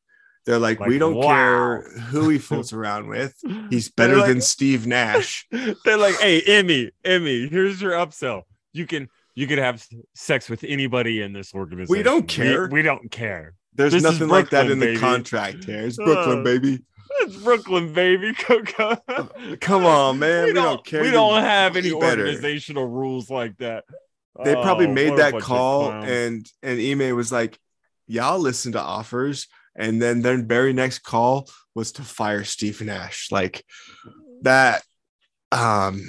They're like, we don't wow. care who he fools around with. He's better like- than Steve Nash. They're like, hey, Emmy, Emmy, here's your upsell. You can you can have sex with anybody in this organization. We don't care. We, don't care. There's This is nothing like that in the baby. contract here. It's Brooklyn, Uh, baby. It's Brooklyn, baby. Coco. Come on, man. we, We, don't, don't, care. We don't have any better. organizational rules like that. They probably Oh, made that call, and and Ime was like, "Y'all listen to offers." And then their very next call was to fire Steve Nash. Like that. Um,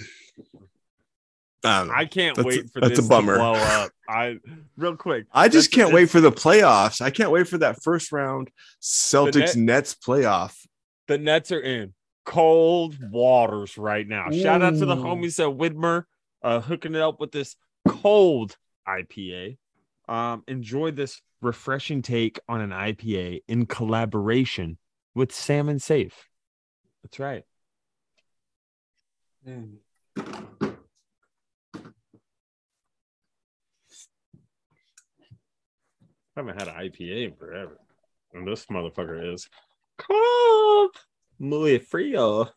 I. I can't That's wait for that's this a bummer. to blow up. I real quick. I just can't wait for the playoffs. I can't wait for that first round Celtics net- Nets playoff. The Nets are in cold waters right now. Shout out to the homies at Widmer, uh, hooking it up with this cold IPA. Um, enjoy this refreshing take on an IPA in collaboration with Salmon Safe. That's right. I haven't had an IPA in forever. And this motherfucker is cold. Muy frío.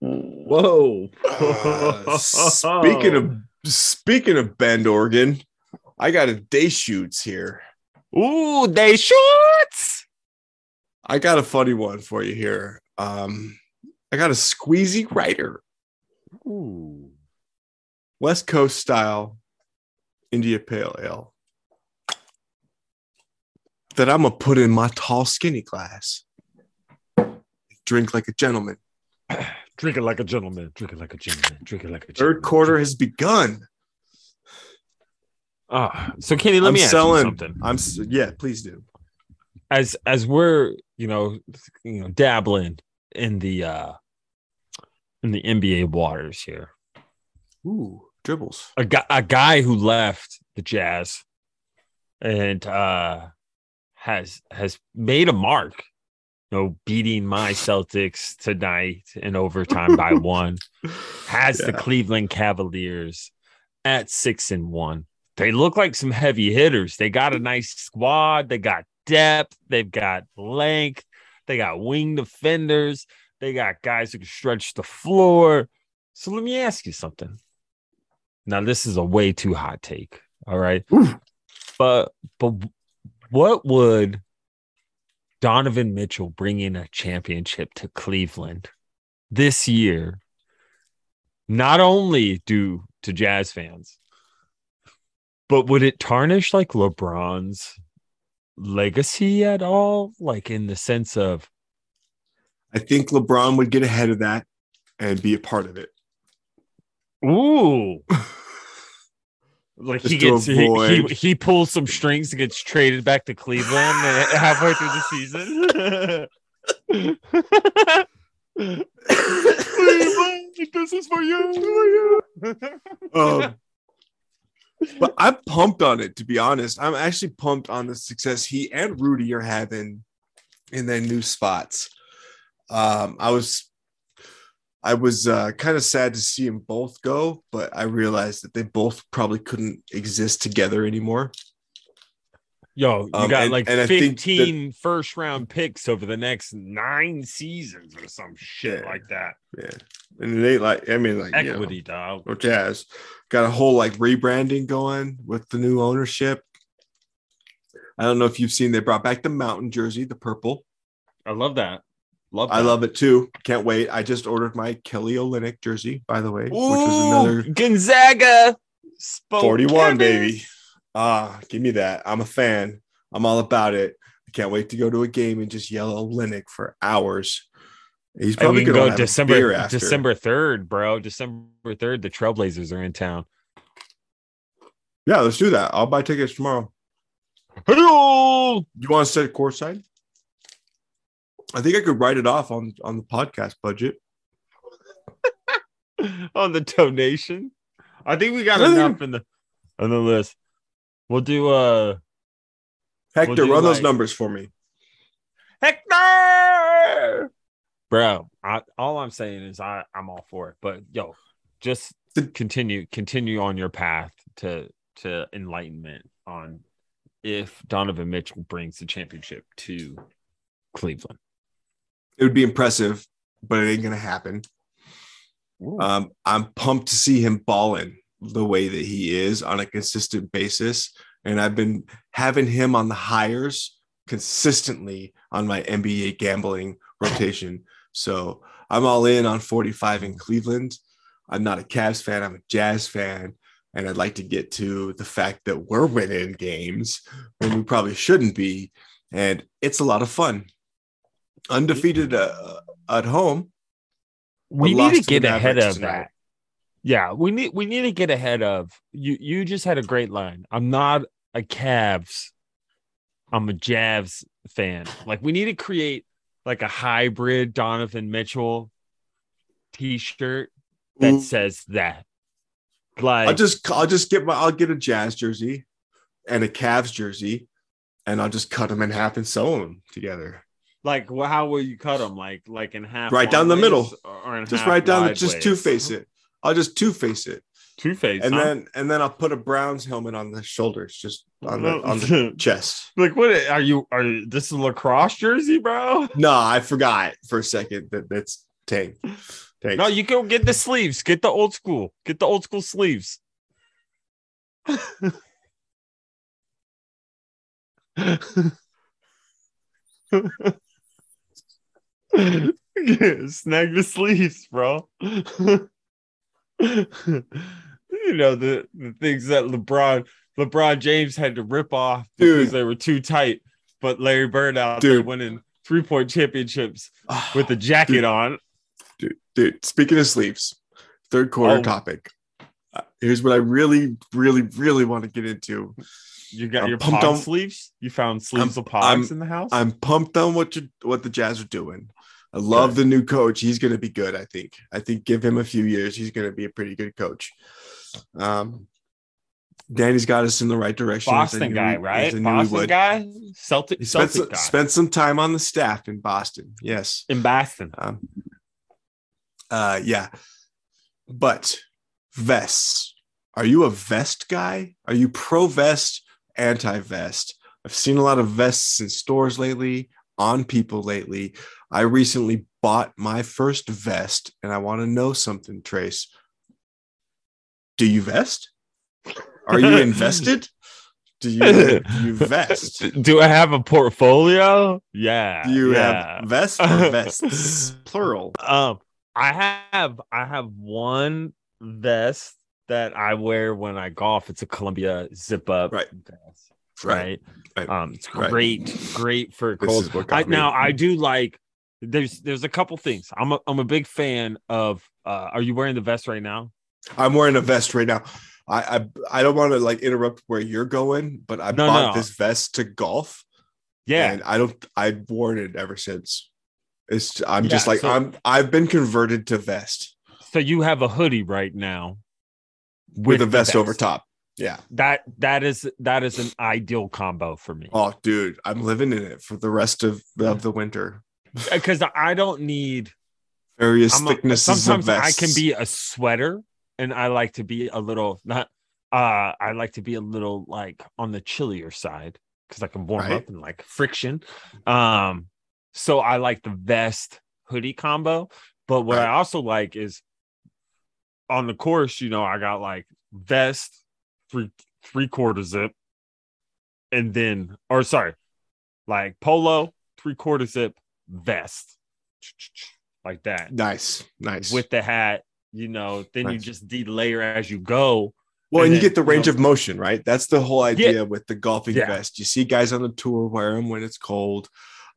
Whoa. Uh, speaking of speaking of Bend, Oregon, I got a Deschutes here. Ooh, Deschutes. I got a funny one for you here. Um, I got a Squeezy Rider, Ooh. West Coast style India Pale Ale that I'm gonna put in my tall, skinny glass. Drink like a gentleman. Drink it like a gentleman. Drink it like a gentleman. Drink it like a gentleman. Third quarter has begun. Ah, so Kenny, let I'm me ask selling. you something. I'm yeah, please do. As as we're you know you know dabbling in the uh in the NBA waters here, Ooh, dribbles. a guy a guy who left the Jazz and uh has has made a mark. You know, beating my Celtics tonight in overtime by one. Has the Cleveland Cavaliers at six and one. They look like some heavy hitters. They got a nice squad. They got depth. They've got length. They got wing defenders. They got guys who can stretch the floor. So let me ask you something. Now, this is a way too hot take. All right. Oof. But but what would Donovan Mitchell bringing a championship to Cleveland this year not only do to Jazz fans, but would it tarnish like LeBron's legacy at all? Like in the sense of, I think LeBron would get ahead of that and be a part of it. ooh, like he gets he, he he pulls some strings and gets traded back to Cleveland halfway through the season. Cleveland, this is for you. Um, but I'm pumped on it, to be honest. I'm actually pumped on the success he and Rudy are having in their new spots. Um, I was I was uh, kind of sad to see them both go, but I realized that they both probably couldn't exist together anymore. Yo, you Um, got and- like and I think 15 first round picks over the next nine seasons or some shit Yeah. like that. Yeah, and ain't like I mean, like you know, Equity, dog. or Jazz got a whole like rebranding going with the new ownership. I don't know if you've seen they brought back the mountain jersey, the purple. I love that. Love I love it too. Can't wait. I just ordered my Kelly Olynyk jersey, by the way, which was another Gonzaga. Spoke 41, baby. Ah, give me that. I'm a fan. I'm all about it. I can't wait to go to a game and just yell Olynyk for hours. He's we probably can going to go have December, December beer after. December 3rd, bro. December 3rd, the Trailblazers are in town. Yeah, let's do that. I'll buy tickets tomorrow. Hello. You want to set courtside? I think I could write it off on on the podcast budget. On the donation. I think we got enough in the on the list. We'll do uh Hector, do run those numbers for me. Hector. Bro, I, all I'm saying is I, I'm all for it. But yo, just continue continue on your path to to enlightenment on if Donovan Mitchell brings the championship to Cleveland. It would be impressive, but it ain't gonna happen. Um, I'm pumped to see him balling the way that he is on a consistent basis. And I've been having him on the hires consistently on my NBA gambling rotation. So I'm all in on 45 in Cleveland. I'm not a Cavs fan, I'm a Jazz fan. And I'd like to get to the fact that we're winning games when we probably shouldn't be. And it's a lot of fun. Undefeated uh, at home. we need to to get ahead of tonight. that. Yeah, we need we need to get ahead of you. You just had a great line. I'm not a Cavs. I'm a Javs fan. Like we need to create like a hybrid Donovan Mitchell t-shirt that Ooh. says that. Like I'll just I'll just get my I'll get a Jazz jersey and a Cavs jersey, and I'll just cut them in half and sew them together. Like well, how will you cut them? Like like in half Right down the middle. or in Just half right down the just two face it. I'll just two face it, Two face. and huh? then and then I'll put a Browns helmet on the shoulders, just on the on the chest. like what are you are you this is a lacrosse jersey, bro? No, I forgot for a second that that's tank. Tank. No, you go get the sleeves. Get the old school. Get the old school sleeves. Snag the sleeves, bro. you know the, the things that LeBron LeBron James had to rip off because Dude. they were too tight. But Larry Bird out there winning three point championships with the jacket Dude. on. dude, dude. Speaking of sleeves, third quarter Oh. topic. Uh, here's what I really, really, really want to get into. You got I'm your pumped on- sleeves. You found sleeves I'm- of pods I'm- in the house. I'm pumped on what you what the Jazz are doing. I love Good. the new coach. He's going to be good. I think. I think give him a few years. He's going to be a pretty good coach. Um, Danny's got us in the right direction. Boston knew guy, he- right? as I knew he Boston guy, Celtic, He spent Celtic some, guy spent some time on the staff in Boston. Yes. in Boston. Um, uh, yeah, but vests. Are you a vest guy? Are you pro vest, anti vest? I've seen a lot of vests in stores lately, on people lately. I recently bought my first vest, and I want to know something, Trace. Do you vest? Are you invested? Do you, do you vest? Do I have a portfolio? Yeah. Do you yeah. have vests or vests? Plural. Um, I have I have one vest that I wear when I golf. It's a Columbia zip up Right. vest. Right. Right. Um, it's Right. great, great for cold. is what got I, now I do like. There's there's a couple things. I'm a I'm a big fan of. Uh, are you wearing the vest right now? I'm wearing a vest right now. I I, I don't want to like interrupt where you're going, but I No, bought no. this vest to golf, Yeah. and I don't. I've worn it ever since. It's I'm Yeah, just like so- I'm. I've been converted to vest so you have a hoodie right now with, a the vest, over top. Yeah. That that is that is an ideal combo for me Oh, dude, I'm living in it for the rest of, of the winter. because I don't need. Various I'm a, thicknesses sometimes of I can be a sweater, and I like to be a little not. Uh, I like to be a little like on the chillier side because I can warm Right. up and like friction. Um, so I like the vest hoodie combo. But what I also like is on the course, you know, I got like vest, three three quarter zip, and then or sorry, like polo, three quarter zip, vest, like that nice, nice. with the hat. You know, then you Nice. just delayer as you go. Well, And and you then, get the you range know- of motion, right? That's the whole idea with the golfing Yeah. vest. You see guys on the tour wear them when it's cold.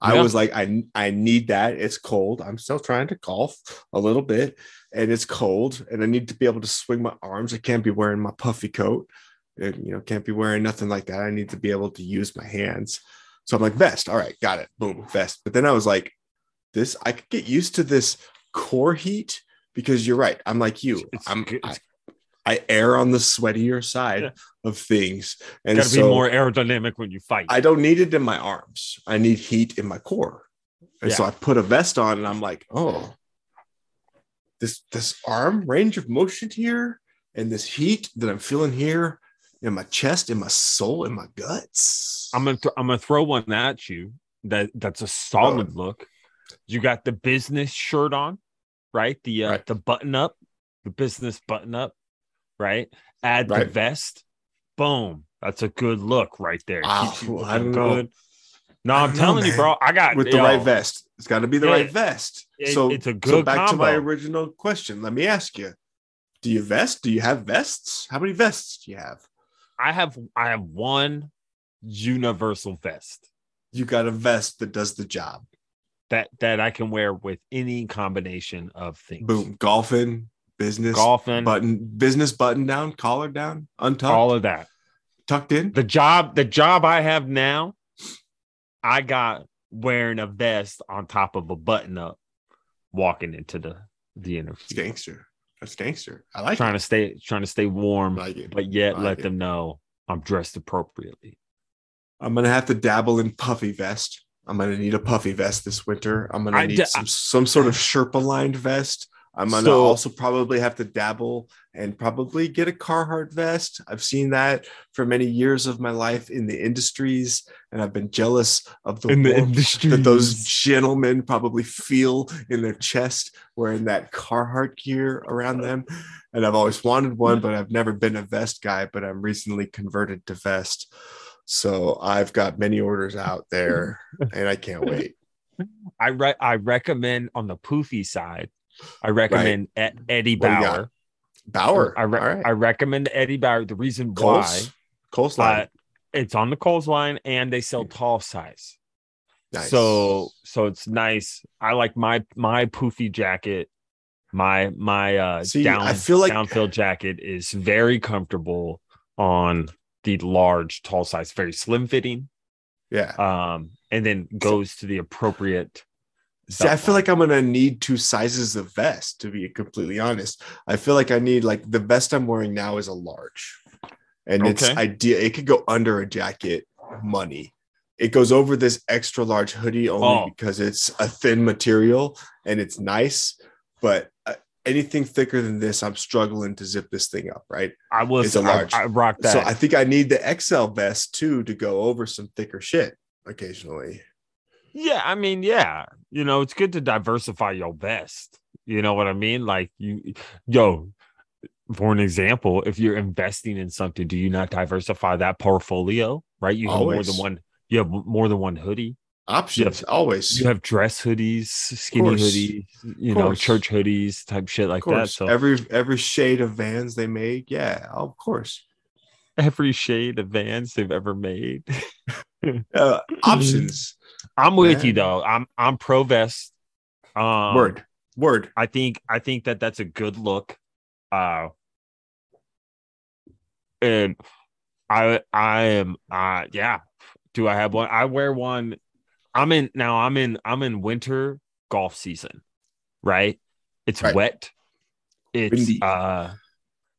I Yeah. was like, I I need that. It's cold. I'm still trying to golf a little bit, and it's cold, and I need to be able to swing my arms. I can't be wearing my puffy coat, and you know, can't be wearing nothing like that. I need to be able to use my hands. So I'm like, vest. All right, got it. Boom, vest. But then I was like, this. I could get used to this core heat because you're right. I'm like you. I'm. I, I err on the sweatier side Yeah. of things, and Got to so be more aerodynamic when you fight. I don't need it in my arms. I need heat in my core, and so I put a vest on, and I'm like, oh, this this arm range of motion here, and this heat that I'm feeling here in my chest, in my soul, in my guts. I'm gonna th- I'm gonna throw one at you that that's a solid look. You got the business shirt on, right? The uh, Right. the button up, the business button up, right? Add the vest, boom. That's a good look right there. Keeps you I don't know. good. No, I'm don't know, telling you, bro. I got with the right vest. It's got to be the Yeah, right vest. it- so it's a So good back to my original question. Let me ask you: Do you vest? Do you have vests? How many vests do you have? I have I have one universal vest You got a vest that does the job. that that I can wear with any combination of things. Boom, golfing, business golfing, button, business button down, collar down, untucked, all of that. tucked in. The job, the job I have now, I got wearing a vest on top of a button up, walking into the the It's interview, gangster. That's gangster. I like trying it. to stay trying to stay warm, like but yet like let it. them know I'm dressed appropriately. I'm gonna have to dabble in puffy vest. I'm gonna need a puffy vest this winter. I'm gonna I need d- some some sort of Sherpa lined vest. I'm gonna So- also probably have to dabble and probably get a Carhartt vest. I've seen that for many years of my life in the industries, and I've been jealous of the In the warmth industries. that those gentlemen probably feel in their chest wearing that Carhartt gear around them. And I've always wanted one, but I've never been a vest guy. But I'm recently converted to vest. So I've got many orders out there and I can't wait. I re- I recommend on the poofy side, I recommend E- Eddie What do you got? Bauer. Bauer. I, re- right. I recommend Eddie Bauer. The reason why Coles. Coles line. uh, it's on the Coles line and they sell tall size. nice. So so it's nice. I like my my poofy jacket. My my uh See, down I feel like- downfield jacket is very comfortable on the large tall size, very slim fitting. yeah. Um and then goes to the appropriate See, I feel like I'm gonna need two sizes of vest to be completely honest. I feel like I need like the vest I'm wearing now is a large, and it's Okay. idea. It could go under a jacket, money. It goes over this extra large hoodie only Oh. because it's a thin material and it's nice. But uh, anything thicker than this, I'm struggling to zip this thing up. Right. I was It's a I, large. I rock that. So I think I need the XL vest too to go over some thicker shit occasionally. Yeah, I mean, yeah, you know, it's good to diversify your vest. You know what I mean? Like you, yo, for an example, if you're investing in something, do you not diversify that portfolio? Right? You have more than one. You have more than one hoodie. Options always. You have dress hoodies, skinny hoodies, you know, church hoodies, type shit like that. So every every shade of vans they make, yeah, of course. every shade of Vans they've ever made. Uh, options. I'm with you though. I'm I'm pro vest. Um, Word. Word. I think I think that that's a good look. Uh and I I am uh yeah. Do I have one? I wear one. I'm in now I'm in I'm in winter golf season, right? It's Right. wet. It's Windy. uh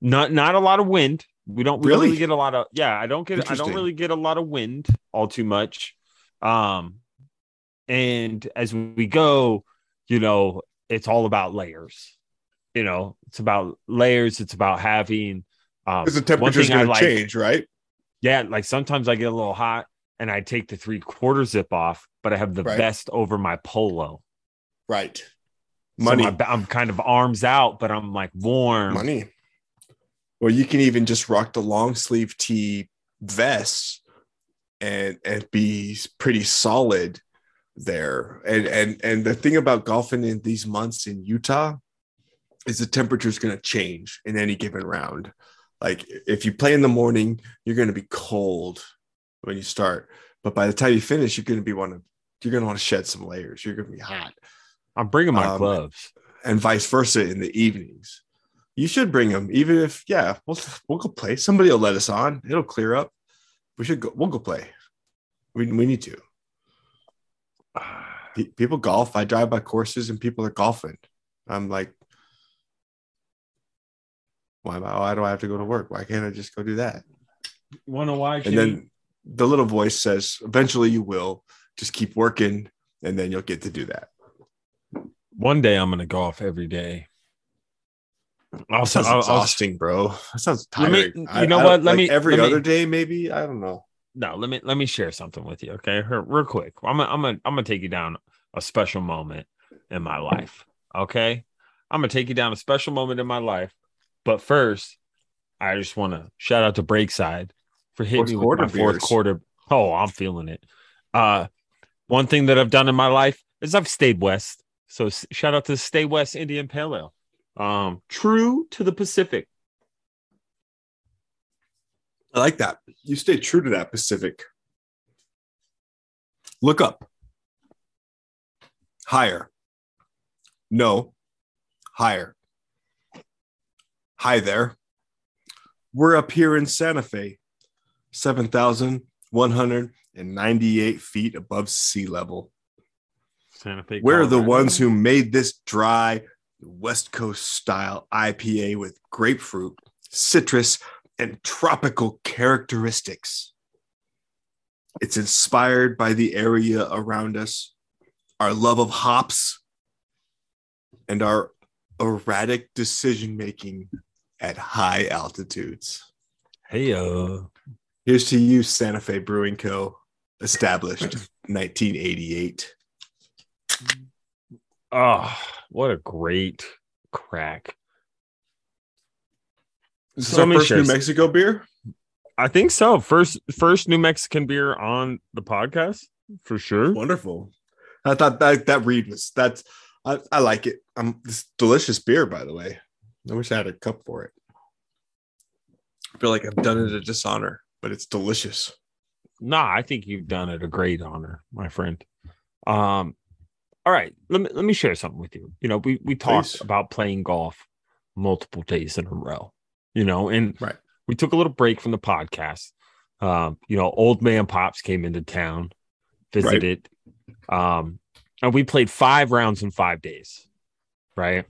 not not a lot of wind. We don't Really? really get a lot of yeah, I don't get I don't really get a lot of wind all too much. Um and as we go, you know, it's all about layers. You know, it's about layers, it's about having um the temperature's going to like- change, right? yeah, like sometimes I get a little hot and I take the three quarter zip off, but I have the Right. vest over my polo. Right. So Money. my I'm kind of arms out, but I'm like warm. Money. Or you can even just rock the long sleeve tee vest and and be pretty solid there. And and and the thing about golfing in these months in Utah is the temperature is going to change in any given round. Like if you play in the morning, you're going to be cold when you start, but by the time you finish, you're going to be want to you're going to want to shed some layers. You're going to be hot, I'm bringing my Um, gloves. and vice versa in the evenings. You should bring them, even if yeah, we'll we'll go play. Somebody will let us on. It'll clear up. We should go. We'll go play. We we need to. Pe- People golf. I drive by courses and people are golfing. I'm like, why, why do I have to go to work? Why can't I just go do that? Wanna why? And then the little voice says, eventually you will. Just keep working, and then you'll get to do that. one day I'm gonna golf every day. That Also, sounds I'll, I'll- exhausting, bro. That sounds Let me- you know I what? Let like me- every let me- other day, maybe. I don't know. No, let me let me share something with you, okay? Real real quick. I'm gonna I'm gonna I'm gonna take you down a special moment in my life. Okay. I'm gonna take you down a special moment in my life. But first, I just want to shout out to Breakside for hitting Fourth me with quarter my fourth beers. quarter. Oh, I'm feeling it. Uh one thing that I've done in my life is I've stayed west. So shout out to Stay West Indian Pale Ale. Um, true to the Pacific. I like that. You stay true to that Pacific. Look up. Higher. No. Higher. Hi there. We're up here in Santa Fe, 7,198 feet above sea level. Santa Fe. We're the ones who made this dry West Coast style IPA with grapefruit, citrus, and tropical characteristics. It's inspired by the area around us, our love of hops, and our erratic decision making at high altitudes. Hey, Here's to you, Santa Fe Brewing Co., established 1988. oh, ah, what a great crack. This is So our many first New. Mexico beer. I think so. First, first New Mexican beer on the podcast for sure. Wonderful. I thought that that read was that's I, I like it. Um, this delicious beer, by the way. I wish I had a cup for it. I feel like I've done it a dishonor, but it's delicious. Nah, I think you've done it a great honor, my friend. Um, all right, let me let me share something with you. You know, we we talked Please. about playing golf multiple days in a row. You know, and Right. we took a little break from the podcast. Um, you know, old man pops came into town, visited, um, and we played five rounds in five days, right?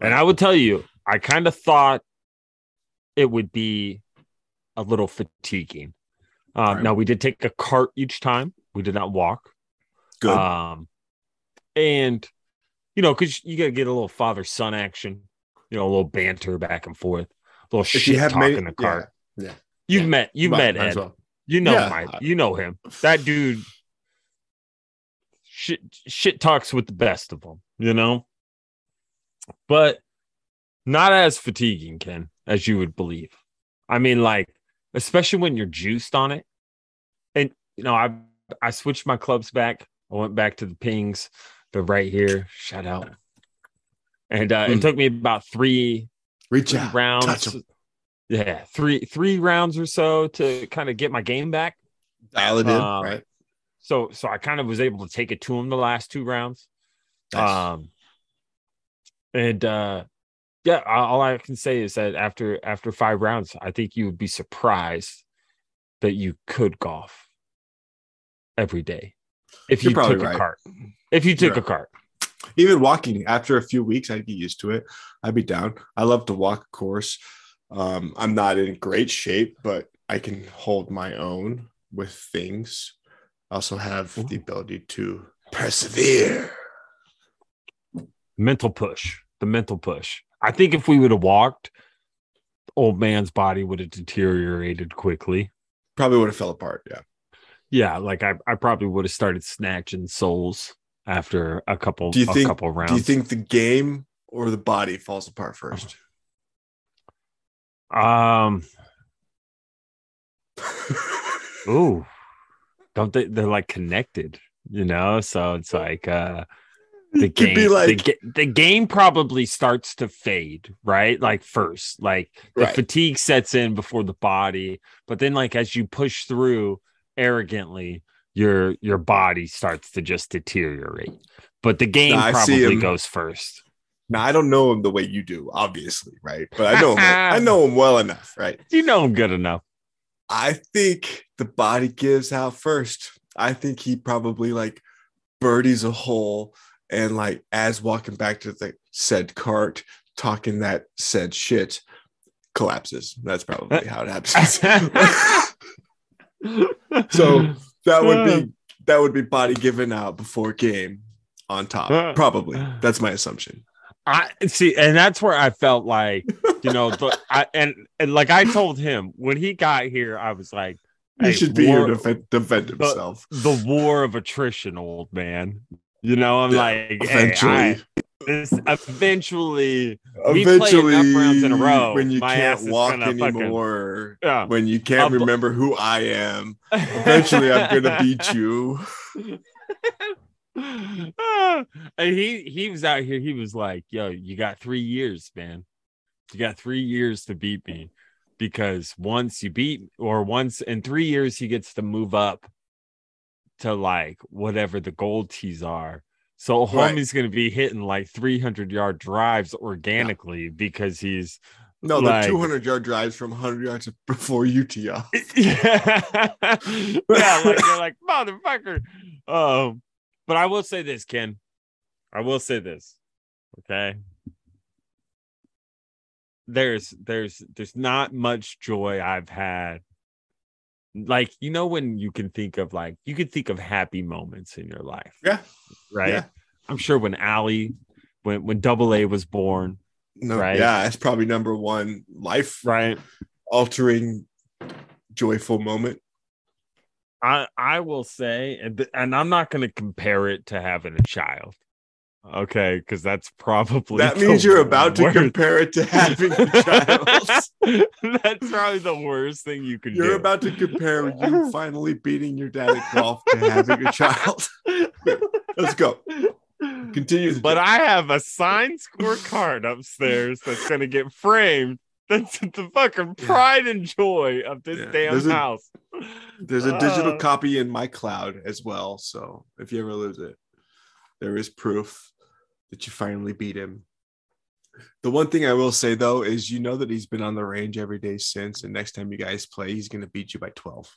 And I would tell you, I kind of thought it would be a little fatiguing. Um, Right. Now we did take a cart each time. We did not walk. Good. Um, and you know, because you gotta get a little father son action, you know, a little banter back and forth, little shit talk many- in the cart. yeah. You've Yeah. met, you've Might- met Ed. well. You know Yeah. Mike. You know him. That dude shit shit talks with the best of them, you know? But not as fatiguing, Ken, as you would believe. I mean, like, especially when you're juiced on it. And you know, I I switched my clubs back. I went back to the pings. They're right here. Shout out. And uh, it Mm. took me about three Reach three out. rounds. Yeah, three three rounds or so to kind of get my game back. Dial it in. Um, right. So so I kind of was able to take it to him the last two rounds. Nice. Um and uh yeah, all I can say is that after after five rounds, I think you would be surprised that you could golf every day if You're you took a cart. If you took You're a cart. Even walking after a few weeks, I'd get used to it. I'd be down. I love to walk a course. Um, I'm not in great shape, but I can hold my own with things. I also have the ability to persevere. Mental push. The mental push. I think if we would have walked, old man's body would have deteriorated quickly. Probably would have fell apart. Yeah. Yeah, like I, I probably would have started snatching souls after a couple Do you a think? couple rounds. Do you think the game or the body falls apart first? um ooh don't they they're like connected, you know? So it's like uh the game the, like ga- the game probably starts to fade, right? Like first, like the Right. fatigue sets in before the body, but then like as you push through arrogantly, your your body starts to just deteriorate. But the game Nah, probably goes first. Now I don't know him the way you do, obviously, right? But I know him. I know him well enough, right? You know him good enough. I think the body gives out first. I think he probably like birdies a hole and like as walking back to the said cart, talking that said shit, collapses. That's probably how it happens. so that would be that would be body given out before game on top. Probably. That's my assumption. I see, and that's where I felt like, you know, the, I, and and like I told him when he got here, I was like, He should be war- here to defend, defend himself. the war of attrition, old man. You know, I'm Yeah, like, hey, Eventually. I- this eventually, we play Eventually, enough rounds in a row, when you can't walk gonna fucking- anymore, yeah. when you can't I'll remember who I am, eventually I'm gonna beat you. And he he was out here. He was like, "Yo, you got three years, man. You got three years to beat me, because once you beat, or once in three years, he gets to move up to like whatever the gold tees are. So Right. homie's gonna be hitting like 300 yard drives organically because he's No, the 200 yard drives from 100 yards before UTR. yeah, yeah, like they're like motherfucker. Um, but I will say this, Ken. I will say this. Okay. There's there's there's not much joy I've had. Like, you know, when you can think of like you can think of happy moments in your life, Yeah. right? Yeah. I'm sure when Allie, when when double A was born, No, Right. yeah, it's probably number one life right? altering joyful moment. I I will say, and, and I'm not going to compare it to having a child, okay? Because that's probably That means you're about to compare it to having a child. that's probably the worst thing you could do. You're do. about to compare you finally beating your dad at golf to having a child. Let's go. Continue. But. I have a signed scorecard upstairs that's going to get framed. That's the fucking pride and joy of this Yeah, damn there's a- house. There's a digital Uh, copy in my cloud as well. So if you ever lose it, there is proof that you finally beat him. The one thing I will say though is you know that he's been on the range every day since, and next time you guys play, he's gonna beat you by 12.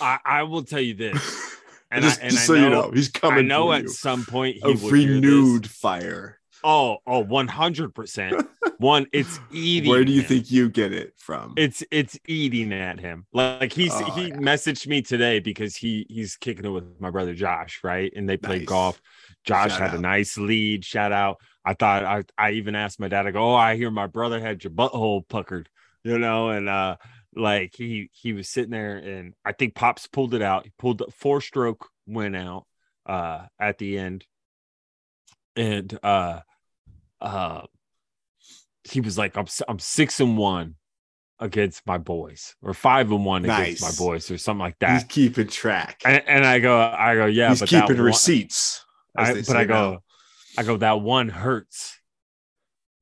I, I will tell you this, and just, I, and just I so know, you know, he's coming. I know at you. some point he a would hear this. renewed fire. Oh, oh, 100%. One, it's eating. Where do you him. think you get it from? it's it's eating at him? Like he's Oh, he yeah. messaged me today because he he's kicking it with my brother Josh, right? And they played Nice. golf. Josh Shout had a nice lead. Shout out. I thought I I even asked my dad, I go, Oh, I hear my brother had your butthole puckered, you know, and uh like he he was sitting there and I think Pops pulled it out. He pulled the four stroke went out uh at the end. And uh uh he was like, I'm I'm six and one against my boys, or five and one against my boys, or something like that. he's keeping track. And, and I go, I go, yeah, he's keeping one- receipts. as I, but I go, now. I go, that one hurts.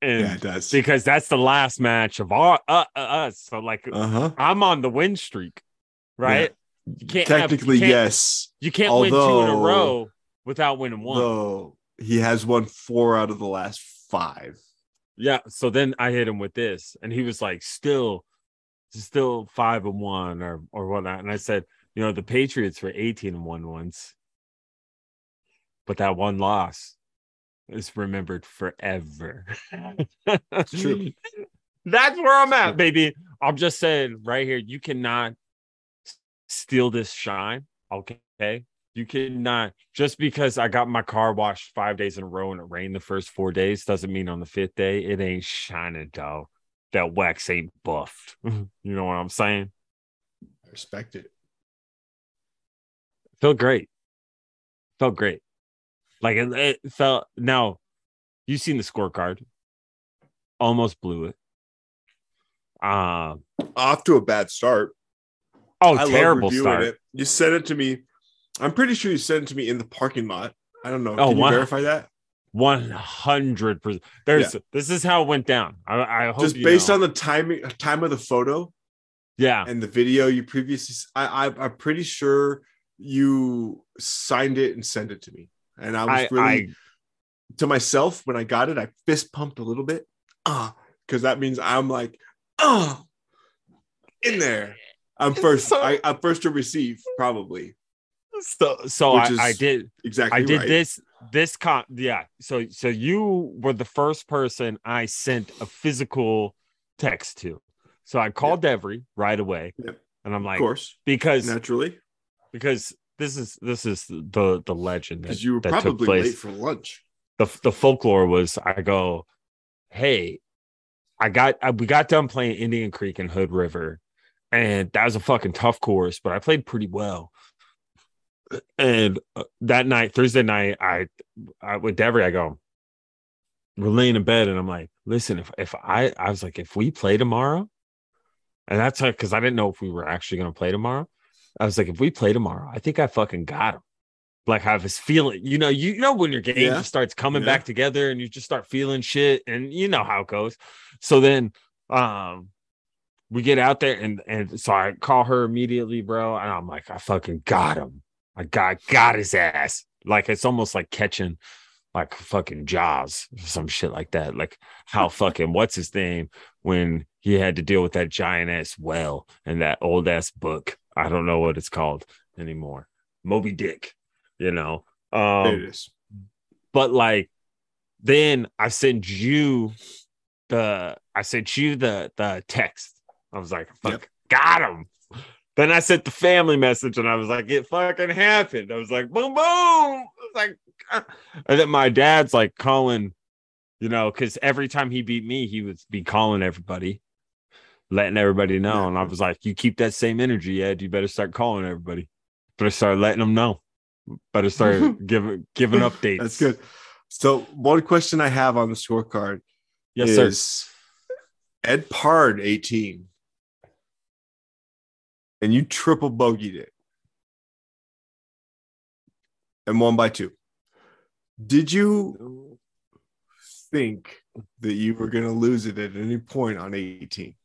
And yeah, it does. because that's the last match of our uh, uh, us. So like Uh huh. I'm on the win streak, right? You can't have- you Technically, can't- yes. You can't win two in a row without winning one. Though he has won four out of the last five. Yeah. So then I hit him with this, and he was like, still, still five and one or or whatnot. And I said, you know, the Patriots were 18 and one once, but that one loss is remembered forever. It's true. That's where I'm at, baby. I'm just saying right here, you cannot steal this shine. Okay. You cannot just because I got my car washed five days in a row and it rained the first four days doesn't mean on the fifth day it ain't shining, dog. That wax ain't buffed. you know what I'm saying? I respect it. Felt great. Felt great. Like it, it felt now you seen the scorecard. Almost blew it. Um Off to a bad start. oh I terrible start. it. You sent it to me. I'm pretty sure you sent it to me in the parking lot. I don't know. Oh, Can you wow. verify that? One hundred percent. There's this is how it went down. I, I hope Just based know. on the timing, time of the photo yeah. and the video you previously. I I'm pretty sure you signed it and sent it to me. And I was I, really I to myself when I got it. I fist pumped a little bit, ah, because that means I'm like, ah, in there. I'm first. So- I, I'm first to receive, probably. so so I, I did Exactly. I did right. this this con yeah. So so you were the first person I sent a physical text to. So I called Devery right away. Yep. And I'm like, Of course, because naturally, because this is this is the the legend because you were that took probably place. late for lunch. the the folklore was I go, hey, I got I, we got done playing Indian Creek and Hood River, and that was a fucking tough course, but I played pretty well. And uh, that night, Thursday night, I, I with Devery, I go, we're laying in bed, and I'm like, listen, if if I I was like, if we play tomorrow, and that's because I didn't know if we were actually gonna play tomorrow. I was like, if we play tomorrow, I think I fucking got him. Like I have this feeling, you know, you know when your game Yeah. just starts coming Yeah. back together and you just start feeling shit, and you know how it goes. So then, um, we get out there and and so I call her immediately, bro, and I'm like, I fucking got him. I got got his ass. Like it's almost like catching like fucking Jaws, some shit like that. Like how fucking what's his name when he had to deal with that giant ass well and that old ass book. I don't know what it's called anymore. Moby Dick, you know. Um, it is. but like then I sent you the I sent you the the text. I was like, fuck, Yep. got him. Then I sent the family message and I was like, it fucking happened. I was like, boom, boom. I was like, ah. and then my dad's like calling, you know, because every time he beat me, he would be calling everybody, letting everybody know. Yeah. And I was like, you keep that same energy, Ed. You better start calling everybody. Better start letting them know. Better start giving giving updates. That's good. So one question I have on the scorecard Yes, sir. is Ed Pard 18. And you triple bogeyed it. And one by two. Did you think that you were going to lose it at any point on 18?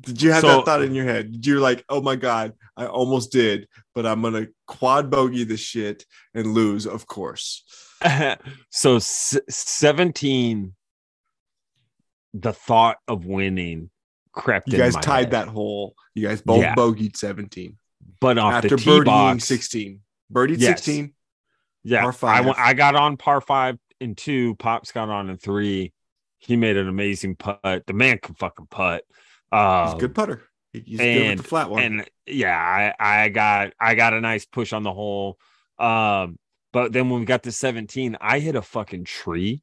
Did you have So- that thought in your head? Did you like, oh my God, I almost did, but I'm going to quad bogey this shit and lose, of course. so s- 17 the thought of winning crept You in guys tied head. that hole. You guys both Yeah. bogeyed 17 but off after the birdieing box 16. Birdied Yes. 16. yeah par I, five. went- I got on par five and two pops got on in three he made an amazing putt the man can fucking putt uh a good putter. He- He's good with the flat one. and yeah I, I got i got a nice push on the hole um but then when we got to 17 i hit a fucking tree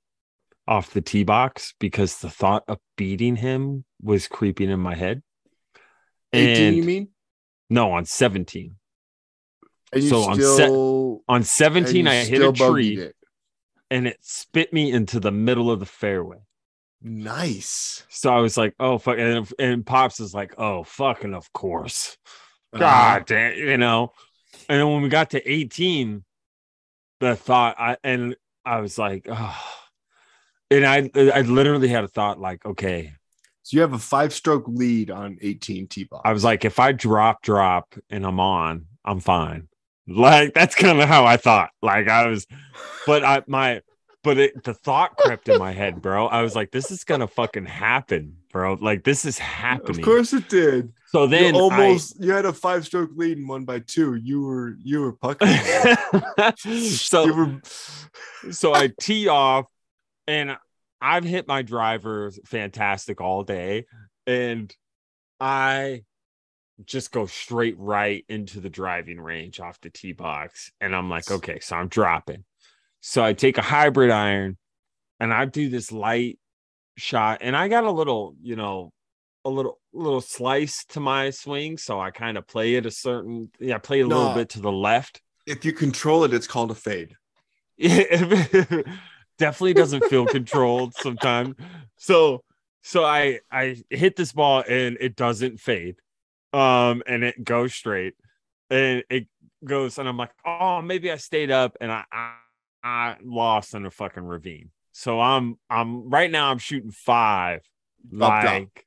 off the tee box because the thought of beating him was creeping in my head 18, and you mean? no on 17 And you so on se- still on and 17 you i hit a tree It. and it spit me into the middle of the fairway Nice. so i was like oh fuck and, and pops is like oh fucking of course Uh-huh. God damn, you know. And then when we got to 18, the thought I and I was like, oh. And I I literally had a thought like, okay. So you have a five stroke lead on 18 T box. I was like, if I drop, drop and I'm on, I'm fine. Like that's kind of how I thought. Like I was, but I my but it, the thought crept in my head, bro. I was like, this is gonna fucking happen, bro. Like this is happening. Of course it did. So then you I- almost you had a five stroke lead and one by two. You were you were pucking. so you were so I tee off and I've hit my drivers fantastic all day and I just go straight right into the driving range off the tee box and I'm like okay so I'm dropping so I take a hybrid iron and I do this light shot and I got a little you know a little little slice to my swing so I kind of play it a certain yeah I play it a little bit to the left if you control it, it's called a fade. definitely doesn't feel controlled sometimes. So so I I hit this ball and it doesn't fade. Um and it goes straight. And it goes and I'm like, "Oh, maybe I stayed up and I I, I lost in a fucking ravine." So I'm I'm right now I'm shooting 5 Drop, drop. like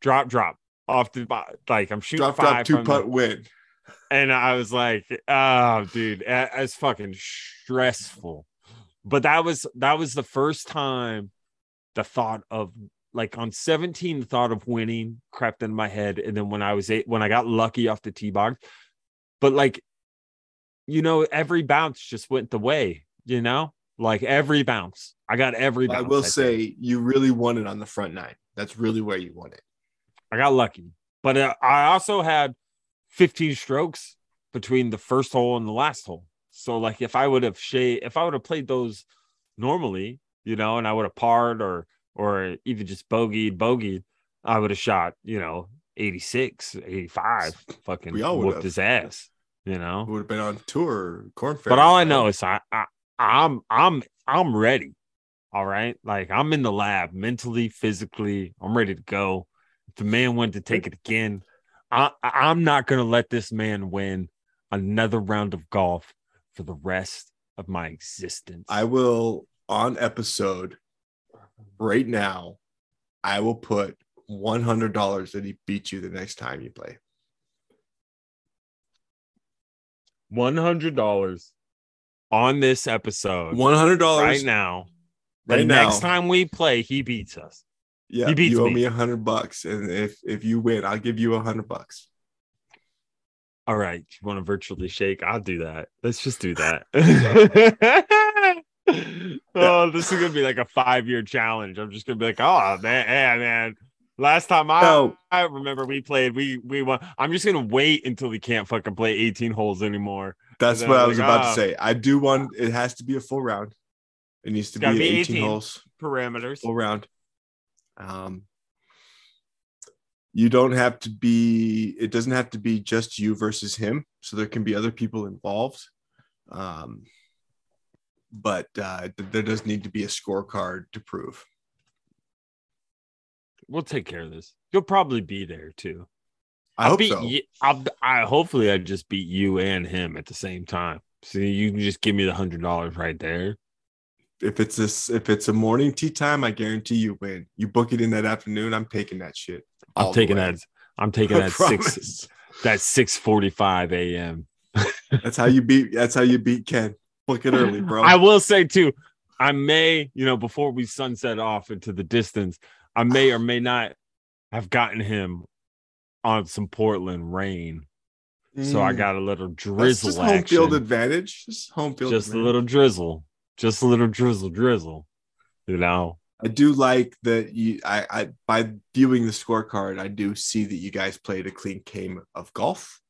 drop drop off the like I'm shooting Drop 5 drop two the- putt win. and I was like, oh, dude, it's fucking stressful. But that was that was the first time the thought of like on 17, the thought of winning crept in my head. And then when I was eight, when I got lucky off the tee box, but like, you know, every bounce just went the way, you know, like every bounce. I got every bounce. I will think. say you really won it on the front nine. That's really where you won it. I got lucky, but uh, I also had 15 strokes between the first hole and the last hole. So, like, if I would have shaved, if I would have played those normally, you know, and I would have parred or or even just bogeyed, bogeyed, I would have shot, you know, 86, 85, fucking We all whooped have. his ass, you know. Would have been on tour, Korn Ferry. But all I know is I, I I'm I'm I'm ready. All right. Like I'm in the lab mentally, physically. I'm ready to go. If the man went to take it again, I I'm not gonna let this man win another round of golf for the rest of my existence. I will on episode right now. I will put one hundred dollars that he beats you the next time you play. one hundred dollars on this episode One hundred dollars right now. The now. next time we play, he beats us. Yeah, He beats you owe me. a hundred bucks, and if if you win, I'll give you a hundred bucks. All right, you want to virtually shake? I'll do that. Let's just do that. oh, this is gonna be like a five-year challenge. I'm just gonna be like, oh man, yeah, man. Last time I, No. I remember we played, we we won. I'm just gonna wait until we can't fucking play 18 holes anymore. That's what I was like, about ah. to say. I do want. It has to be a full round. It needs to be, be 18, 18. holes, Parameters. full round. Um, you don't have to be. It doesn't have to be just you versus him. So there can be other people involved. Um, but uh, there does need to be a scorecard to prove. We'll take care of this. You'll probably be there too. I hope beat so. I'll, I hopefully I just beat you and him at the same time. So you can just give me the hundred dollars right there. If it's this, if it's a morning tea time, I guarantee you win. You book it in that afternoon, I'm taking that shit. I'm taking that. I'm taking I that six. promise. That six forty five a.m. That's how you beat. That's how you beat Ken. Book it early, bro. I will say too, I may, you know, before we sunset off into the distance, I may or may not have gotten him on some Portland rain. So I Mm. got a little That's drizzle just home action. field advantage. Just home field. just a little drizzle. Just a little drizzle, drizzle. You know, I do like that you. I, I by viewing the scorecard, I do see that you guys played a clean game of golf,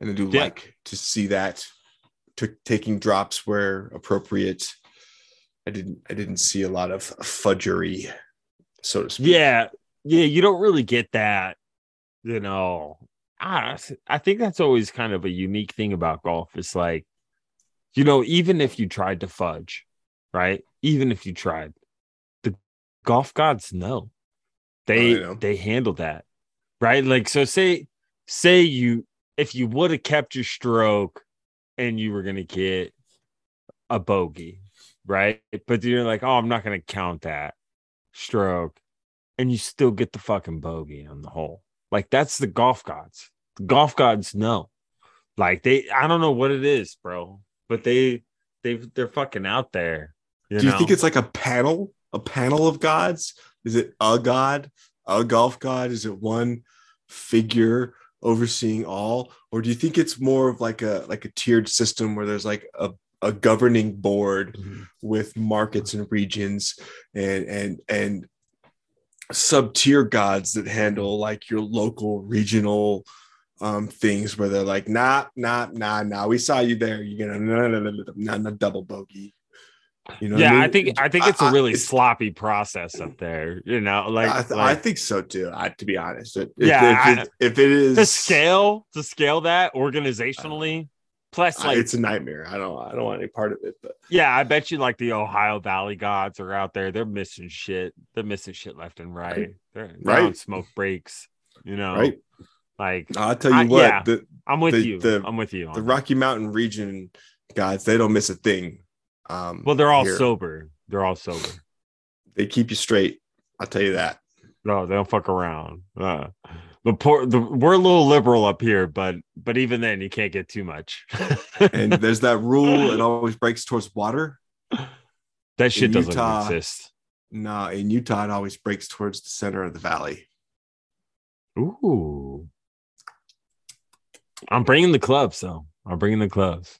and I do Yeah. like to see that. To taking drops where appropriate. I didn't. I didn't see a lot of fudgery, so to speak. yeah, yeah. You don't really get that. You know, I I think that's always kind of a unique thing about golf. It's like, you know, even if you tried to fudge, right? Even if you tried, the golf gods know. They Oh, they handle that, right? Like, so say say you if you would have kept your stroke and you were gonna get a bogey, right? But you're like, oh, I'm not gonna count that stroke, and you still get the fucking bogey on the hole. Like that's the golf gods. The golf gods know. Like they, I don't know what it is, bro, but they they they're fucking out there. You do you know? think it's like a panel, a panel of gods? Is it a god, a golf god? Is it one figure overseeing all, or do you think it's more of like a like a tiered system where there's like a a governing board Mhm. with markets and regions and and and sub tier gods that handle like your local regional um things where they're like nah nah nah nah we saw you there you're gonna no no no no no no double bogey you know yeah, I mean? think I think it's a I- really it's- sloppy process up there. You know, like, I, th- I like think so too. I, to be honest, if, Yeah, if, it, if it is to scale to scale that organizationally. Plus, like, it's a nightmare. I don't. I don't want any part of it. But yeah, I bet you like the Ohio Valley gods are out there. They're missing shit. They're missing shit left and right. Right. They're, they're on smoke breaks. You know, right, like I'll tell you I- what. yeah. The I'm with The- you. the- I'm with you. The. Rocky Mountain region gods, they don't miss a thing. Um, well, they're all here. sober. They're all sober. They keep you straight. I'll tell you that. No, they don't fuck around. Uh, the poor, the, we're a little liberal up here, but but even then, you can't get too much. And there's that rule. It always breaks towards water. that shit in doesn't Utah- exist. No, in Utah, it always breaks towards the center of the valley. Ooh, I'm bringing the clubs, though. I'm bringing the clubs.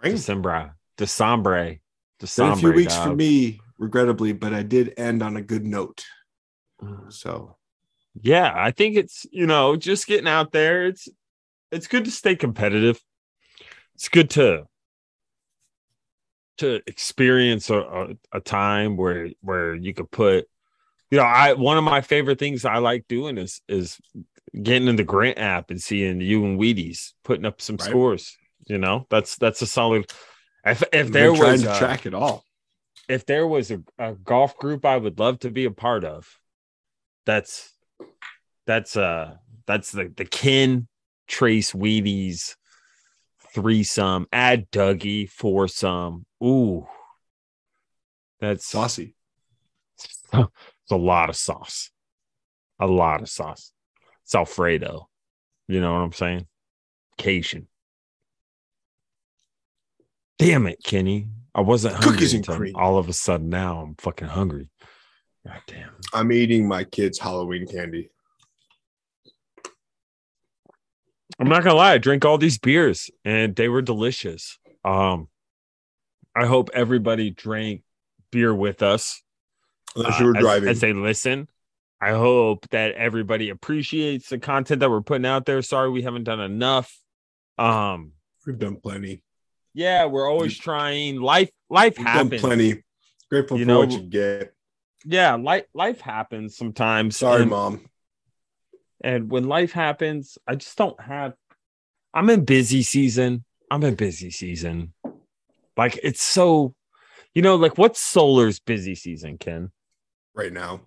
Bring December, December, December. a few weeks for me, regrettably, but I did end on a good note. Mm. So Yeah, I think it's you know just getting out there. It's it's good to stay competitive. It's good to to experience a, a, a time where where you could put you know I one of my favorite things I like doing is is getting in the Grint app and seeing you and Wheaties putting up some Right. scores. You know that's that's a solid. If if there was to a- track it all. if there was a, a golf group I would love to be a part of, that's that's uh that's the the kin Trace Wheaties threesome, add Dougie for some. Ooh, that's Saucy. it's a lot of sauce, a lot of sauce. It's Alfredo, you know what I'm saying? Cajun. Damn it, Kenny. I wasn't hungry Cookies and cream. all of a sudden now I'm fucking hungry. God damn. I'm eating my kids' Halloween candy. I'm not gonna lie, I drank all these beers and they were delicious. Um I hope everybody drank beer with us. Unless uh, you were as- driving. as they listen. I hope that everybody appreciates the content that we're putting out there. Sorry we haven't done enough. Um We've done plenty. yeah, we're always trying. Life life We've done happens. plenty. Grateful You for know- what you get. Yeah, life life happens sometimes. Sorry, and, mom. and when life happens, I just don't have I'm in busy season. I'm in busy season. Like it's so you know, like what's solar's busy season, Ken? Right now.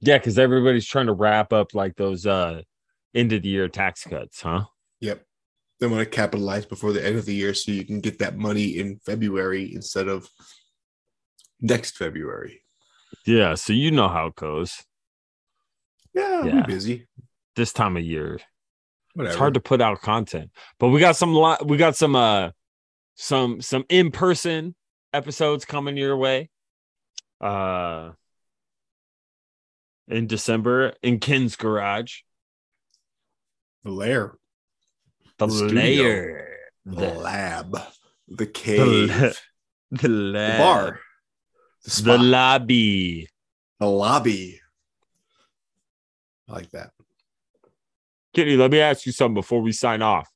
Yeah, because everybody's trying to wrap up like those uh end of the year tax cuts, huh? Yep. They want to capitalize before the end of the year so you can get that money in February instead of next February. Yeah, so you know how it goes Yeah, Yeah. we're busy. this time of year. Whatever. It's hard to put out content, but we got some li- we got some uh some some in person episodes coming your way. Uh, in December in Ken's garage, the lair, the, The layer, the, the lab, the the, cave, la- the, the bar, the, the spot, the, lobby. lobby. I like that. Kenny, let me ask you something before we sign off.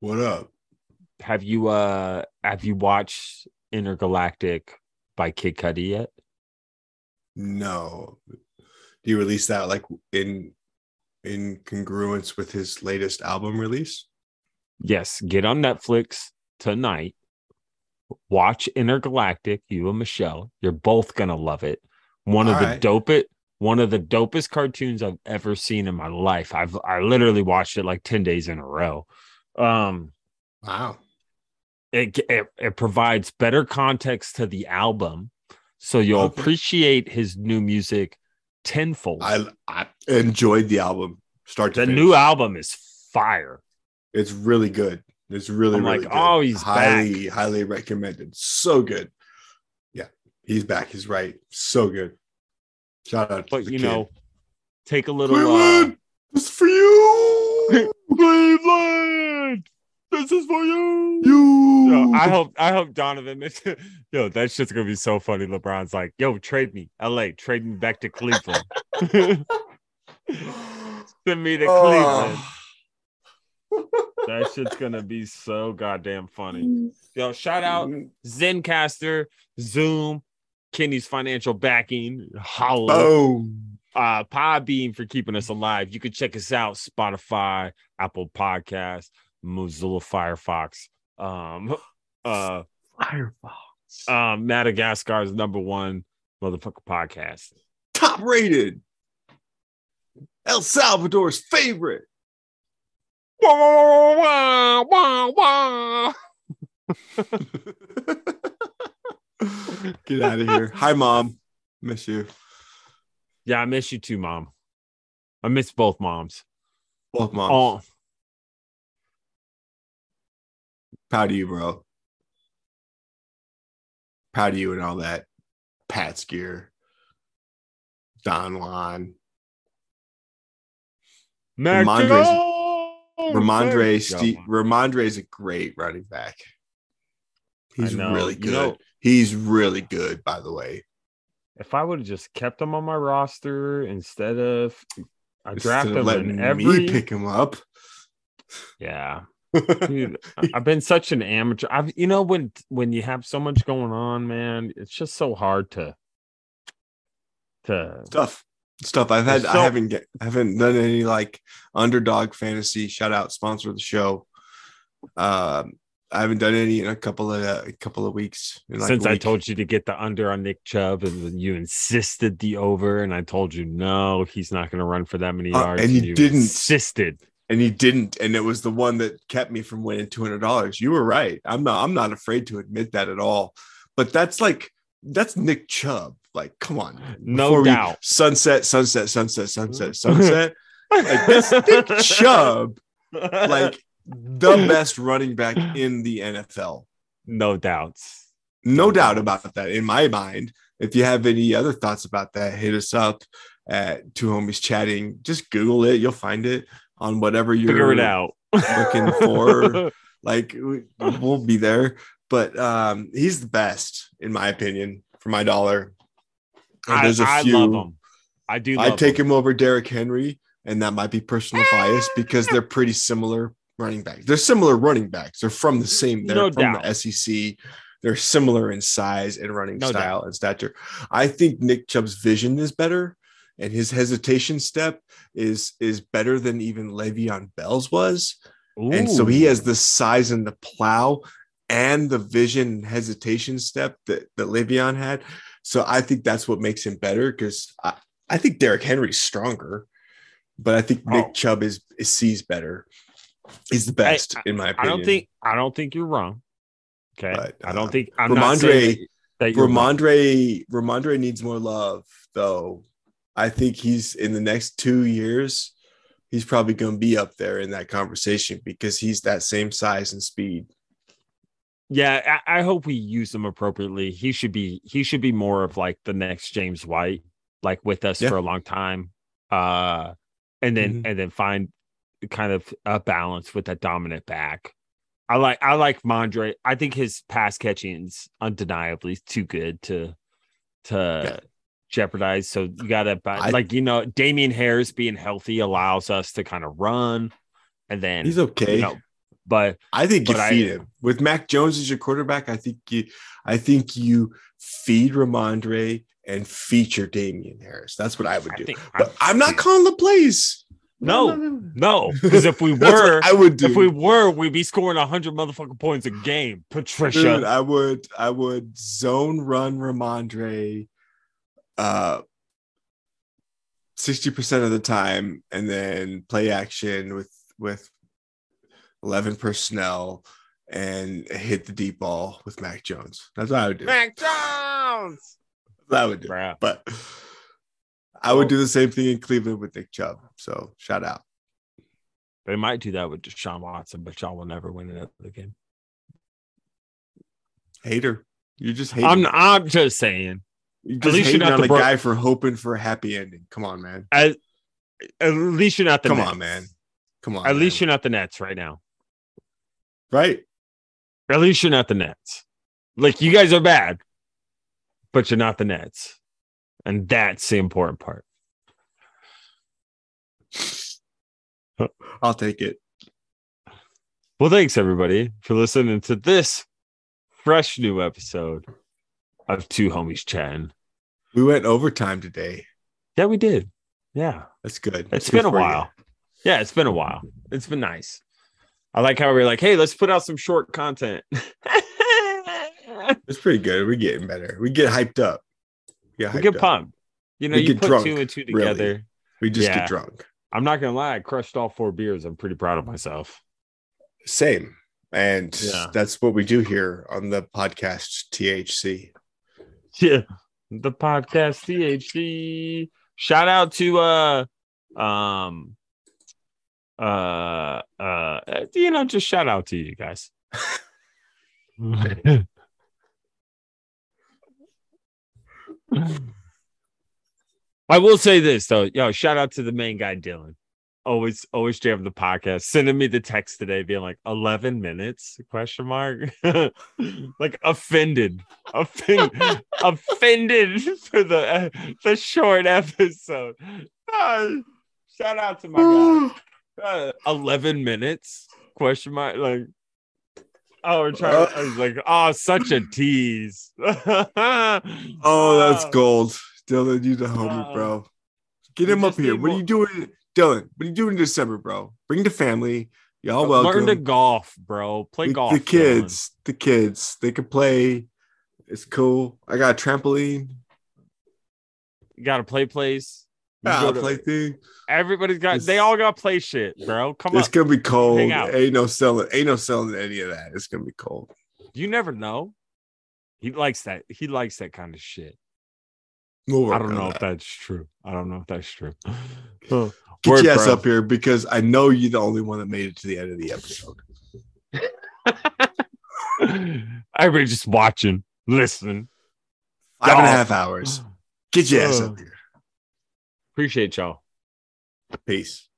What up? Have you uh have you watched Entergalactic by Kid Cudi yet? No. Do you release that like in in congruence with his latest album release? Yes, get on Netflix tonight. Watch Entergalactic, you and Michelle. You're both gonna love it. One of All the right. dopest, one of the dopest cartoons I've ever seen in my life. I've I literally watched it like 10 days in a row. Um Wow. it, it it provides better context to the album, so you'll Okay. appreciate his new music tenfold. I I enjoyed the album start to the finish. new album is fire. It's really good. It's really, I'm really like, good. oh, he's highly, highly recommended. So good. Yeah, he's back. He's right. So good. Shout out to But you kid. know, take a little uh, Cleveland, this is for you. Cleveland. This is for you. you. Yo, I hope I hope Donovan Yo, that shit's gonna be so funny. LeBron's like, yo, trade me. LA, trade me back to Cleveland. Send me to Cleveland. That shit's gonna be so goddamn funny. Yo, shout out Zencastr, Zoom, Kenny's financial backing, Hollow, Boom. uh, Podbean for keeping us alive. You can check us out Spotify, Apple Podcasts, Mozilla Firefox, um, uh, Firefox. um, Madagascar's number one motherfucker podcast. Top rated. El Salvador's favorite. Wah, wah, wah. Get out of here. Hi, mom. Miss you. Yeah, I miss you too, mom. I miss both moms. Both moms. Oh, Proud of you, bro. Proud of you and all that. Pat's gear. Don Juan. Rhamondre Steve Rhamondre is a great running back. He's know. really You good. know- He's really good, by the way. If I would have just kept him on my roster instead of I Instead drafted of him letting in me pick him up. yeah. Dude, I- I've been such an amateur. I've you know when when you have so much going on, man, it's just so hard to to stuff stuff i've had It's i so- haven't get I haven't done any like underdog fantasy shout out sponsor of the show um i haven't done any in a couple of uh, a couple of weeks like, since a I week. told you to get the under on Nick Chubb and then you insisted the over, and I told you no, he's not going to run for that many Uh, yards, and you didn't. insisted. and you didn't and it was the one that kept me from winning $200 you were right i'm not i'm not afraid to admit that at all but that's like that's nick chubb like come on No Before doubt. sunset sunset sunset sunset sunset like this nick chubb like the best running back in the NFL. No doubts. No doubt about that in my mind. If you have any other thoughts about that, hit us up at two homies chatting. Just Google it, you'll find it on whatever you're Figure it out. looking for. like we- we'll be there. But um, he's the best, in my opinion, for my dollar. And I, there's a I few. love him. I do. Love I'd take him. him over Derrick Henry, and that might be personal ah! bias because they're pretty similar running backs. They're similar running backs. They're from the same. They're No from doubt. the SEC. They're similar in size and running No style and stature. I think Nick Chubb's vision is better, and his hesitation step is is better than even Le'Veon Bell's was. And so he has the size and the plow and the vision and hesitation step that, that Le'Veon had. So I think that's what makes him better because I, I think Derrick Henry's stronger, but I think Nick Oh. Chubb is, is sees better. He's the best in my opinion. I don't think. I don't think you're wrong. Okay. But, I uh, don't think. I'm Rhamondre- that, that you're wrong. Rhamondre Rhamondre needs more love though. I think he's in the next two years, he's probably going to be up there in that conversation because he's that same size and speed. Yeah, I, I hope we use him appropriately. He should be. He should be more of like the next James White, like with us Yeah. for a long time. Uh, and then Mhm. and then find kind of a balance with that dominant back. I like I like Mondre. I think his pass catching's undeniably too good to to Yeah. jeopardize. So you gotta I- like you know Damien Harris being healthy allows us to kind of run, and then He's okay. you know, but I think you But I- feed him with Mac Jones as your quarterback. I think you, I think you feed Rhamondre and feature Damien Harris. That's what I would I do. think but I'm not calling the plays. No, no, because if we were, I would do. if we were, we'd be scoring hundred motherfucking points a game, Patricia. Dude, I would I would zone run Rhamondre uh 60% of the time and then play action with with 11 personnel and hit the deep ball with Mac Jones. That's what I would do. Mac Jones, That's what I would do. Bruh. But I would do the same thing in Cleveland with Nick Chubb. So shout out. They might do that with Deshaun Watson, but y'all will never win another game. Hater. You're just hating. I'm I'm just saying. you're at just least you're not on the bro- guy for hoping for a happy ending. Come on, man. At, at least you're not the Come Nets. on, man. Come on. At least you're not the Nets right now. Right. At least you're not the Nets. Like you guys are bad, but you're not the Nets, and that's the important part. I'll take it. Well, thanks everybody for listening to this fresh new episode of Two Homies Chatting. We went overtime today. Yeah, we did. Yeah, That's good. it's Good been a for you. while. Yeah, it's been a while. It's been nice. I like how we are like, hey, let's put out some short content. It's pretty good. We're getting better. We get hyped up. Yeah, we get pumped. You know, We you get put drunk, two and two really. together. We just Yeah. get drunk. I'm not gonna lie, I crushed all four beers. I'm pretty proud of myself. Same. And Yeah. that's what we do here on the podcast THC. Yeah. The podcast THC. Shout out to uh um uh uh you know, just shout out to you guys. I will say this though, yo, shout out to the main guy Dylan. Always, always jamming the podcast. Sending me the text today, being like, "11 minutes?" Question mark. like offended, offended, offended for the uh, the short episode. Uh, shout out to my guy. Uh, 11 minutes? Question mark. Like, oh, we're trying. I was like, oh, such a tease. Oh, that's gold. Dylan, you the homie, Uh, bro. Get him up here. What are you doing? Dylan, what are you doing in December, bro? Bring the family. Y'all welcome Learn to golf, bro. Play the, golf. the Dylan. kids, the kids, they can play. It's cool. I got a trampoline. You got a play place. I'll play thing. Everybody's got. It's- they all got play shit, bro. Come on. It's gonna be cold. Ain't no selling. Ain't no selling any of that. It's gonna be cold. You never know. He likes that. He likes that kind of shit. We'll I don't know that. if that's true. I don't know if that's true. Get word, your ass bro. up here because I know you're the only one that made it to the end of the episode. Everybody just watching, listening. Five and a half hours. Get your ass up here. Appreciate y'all. Peace.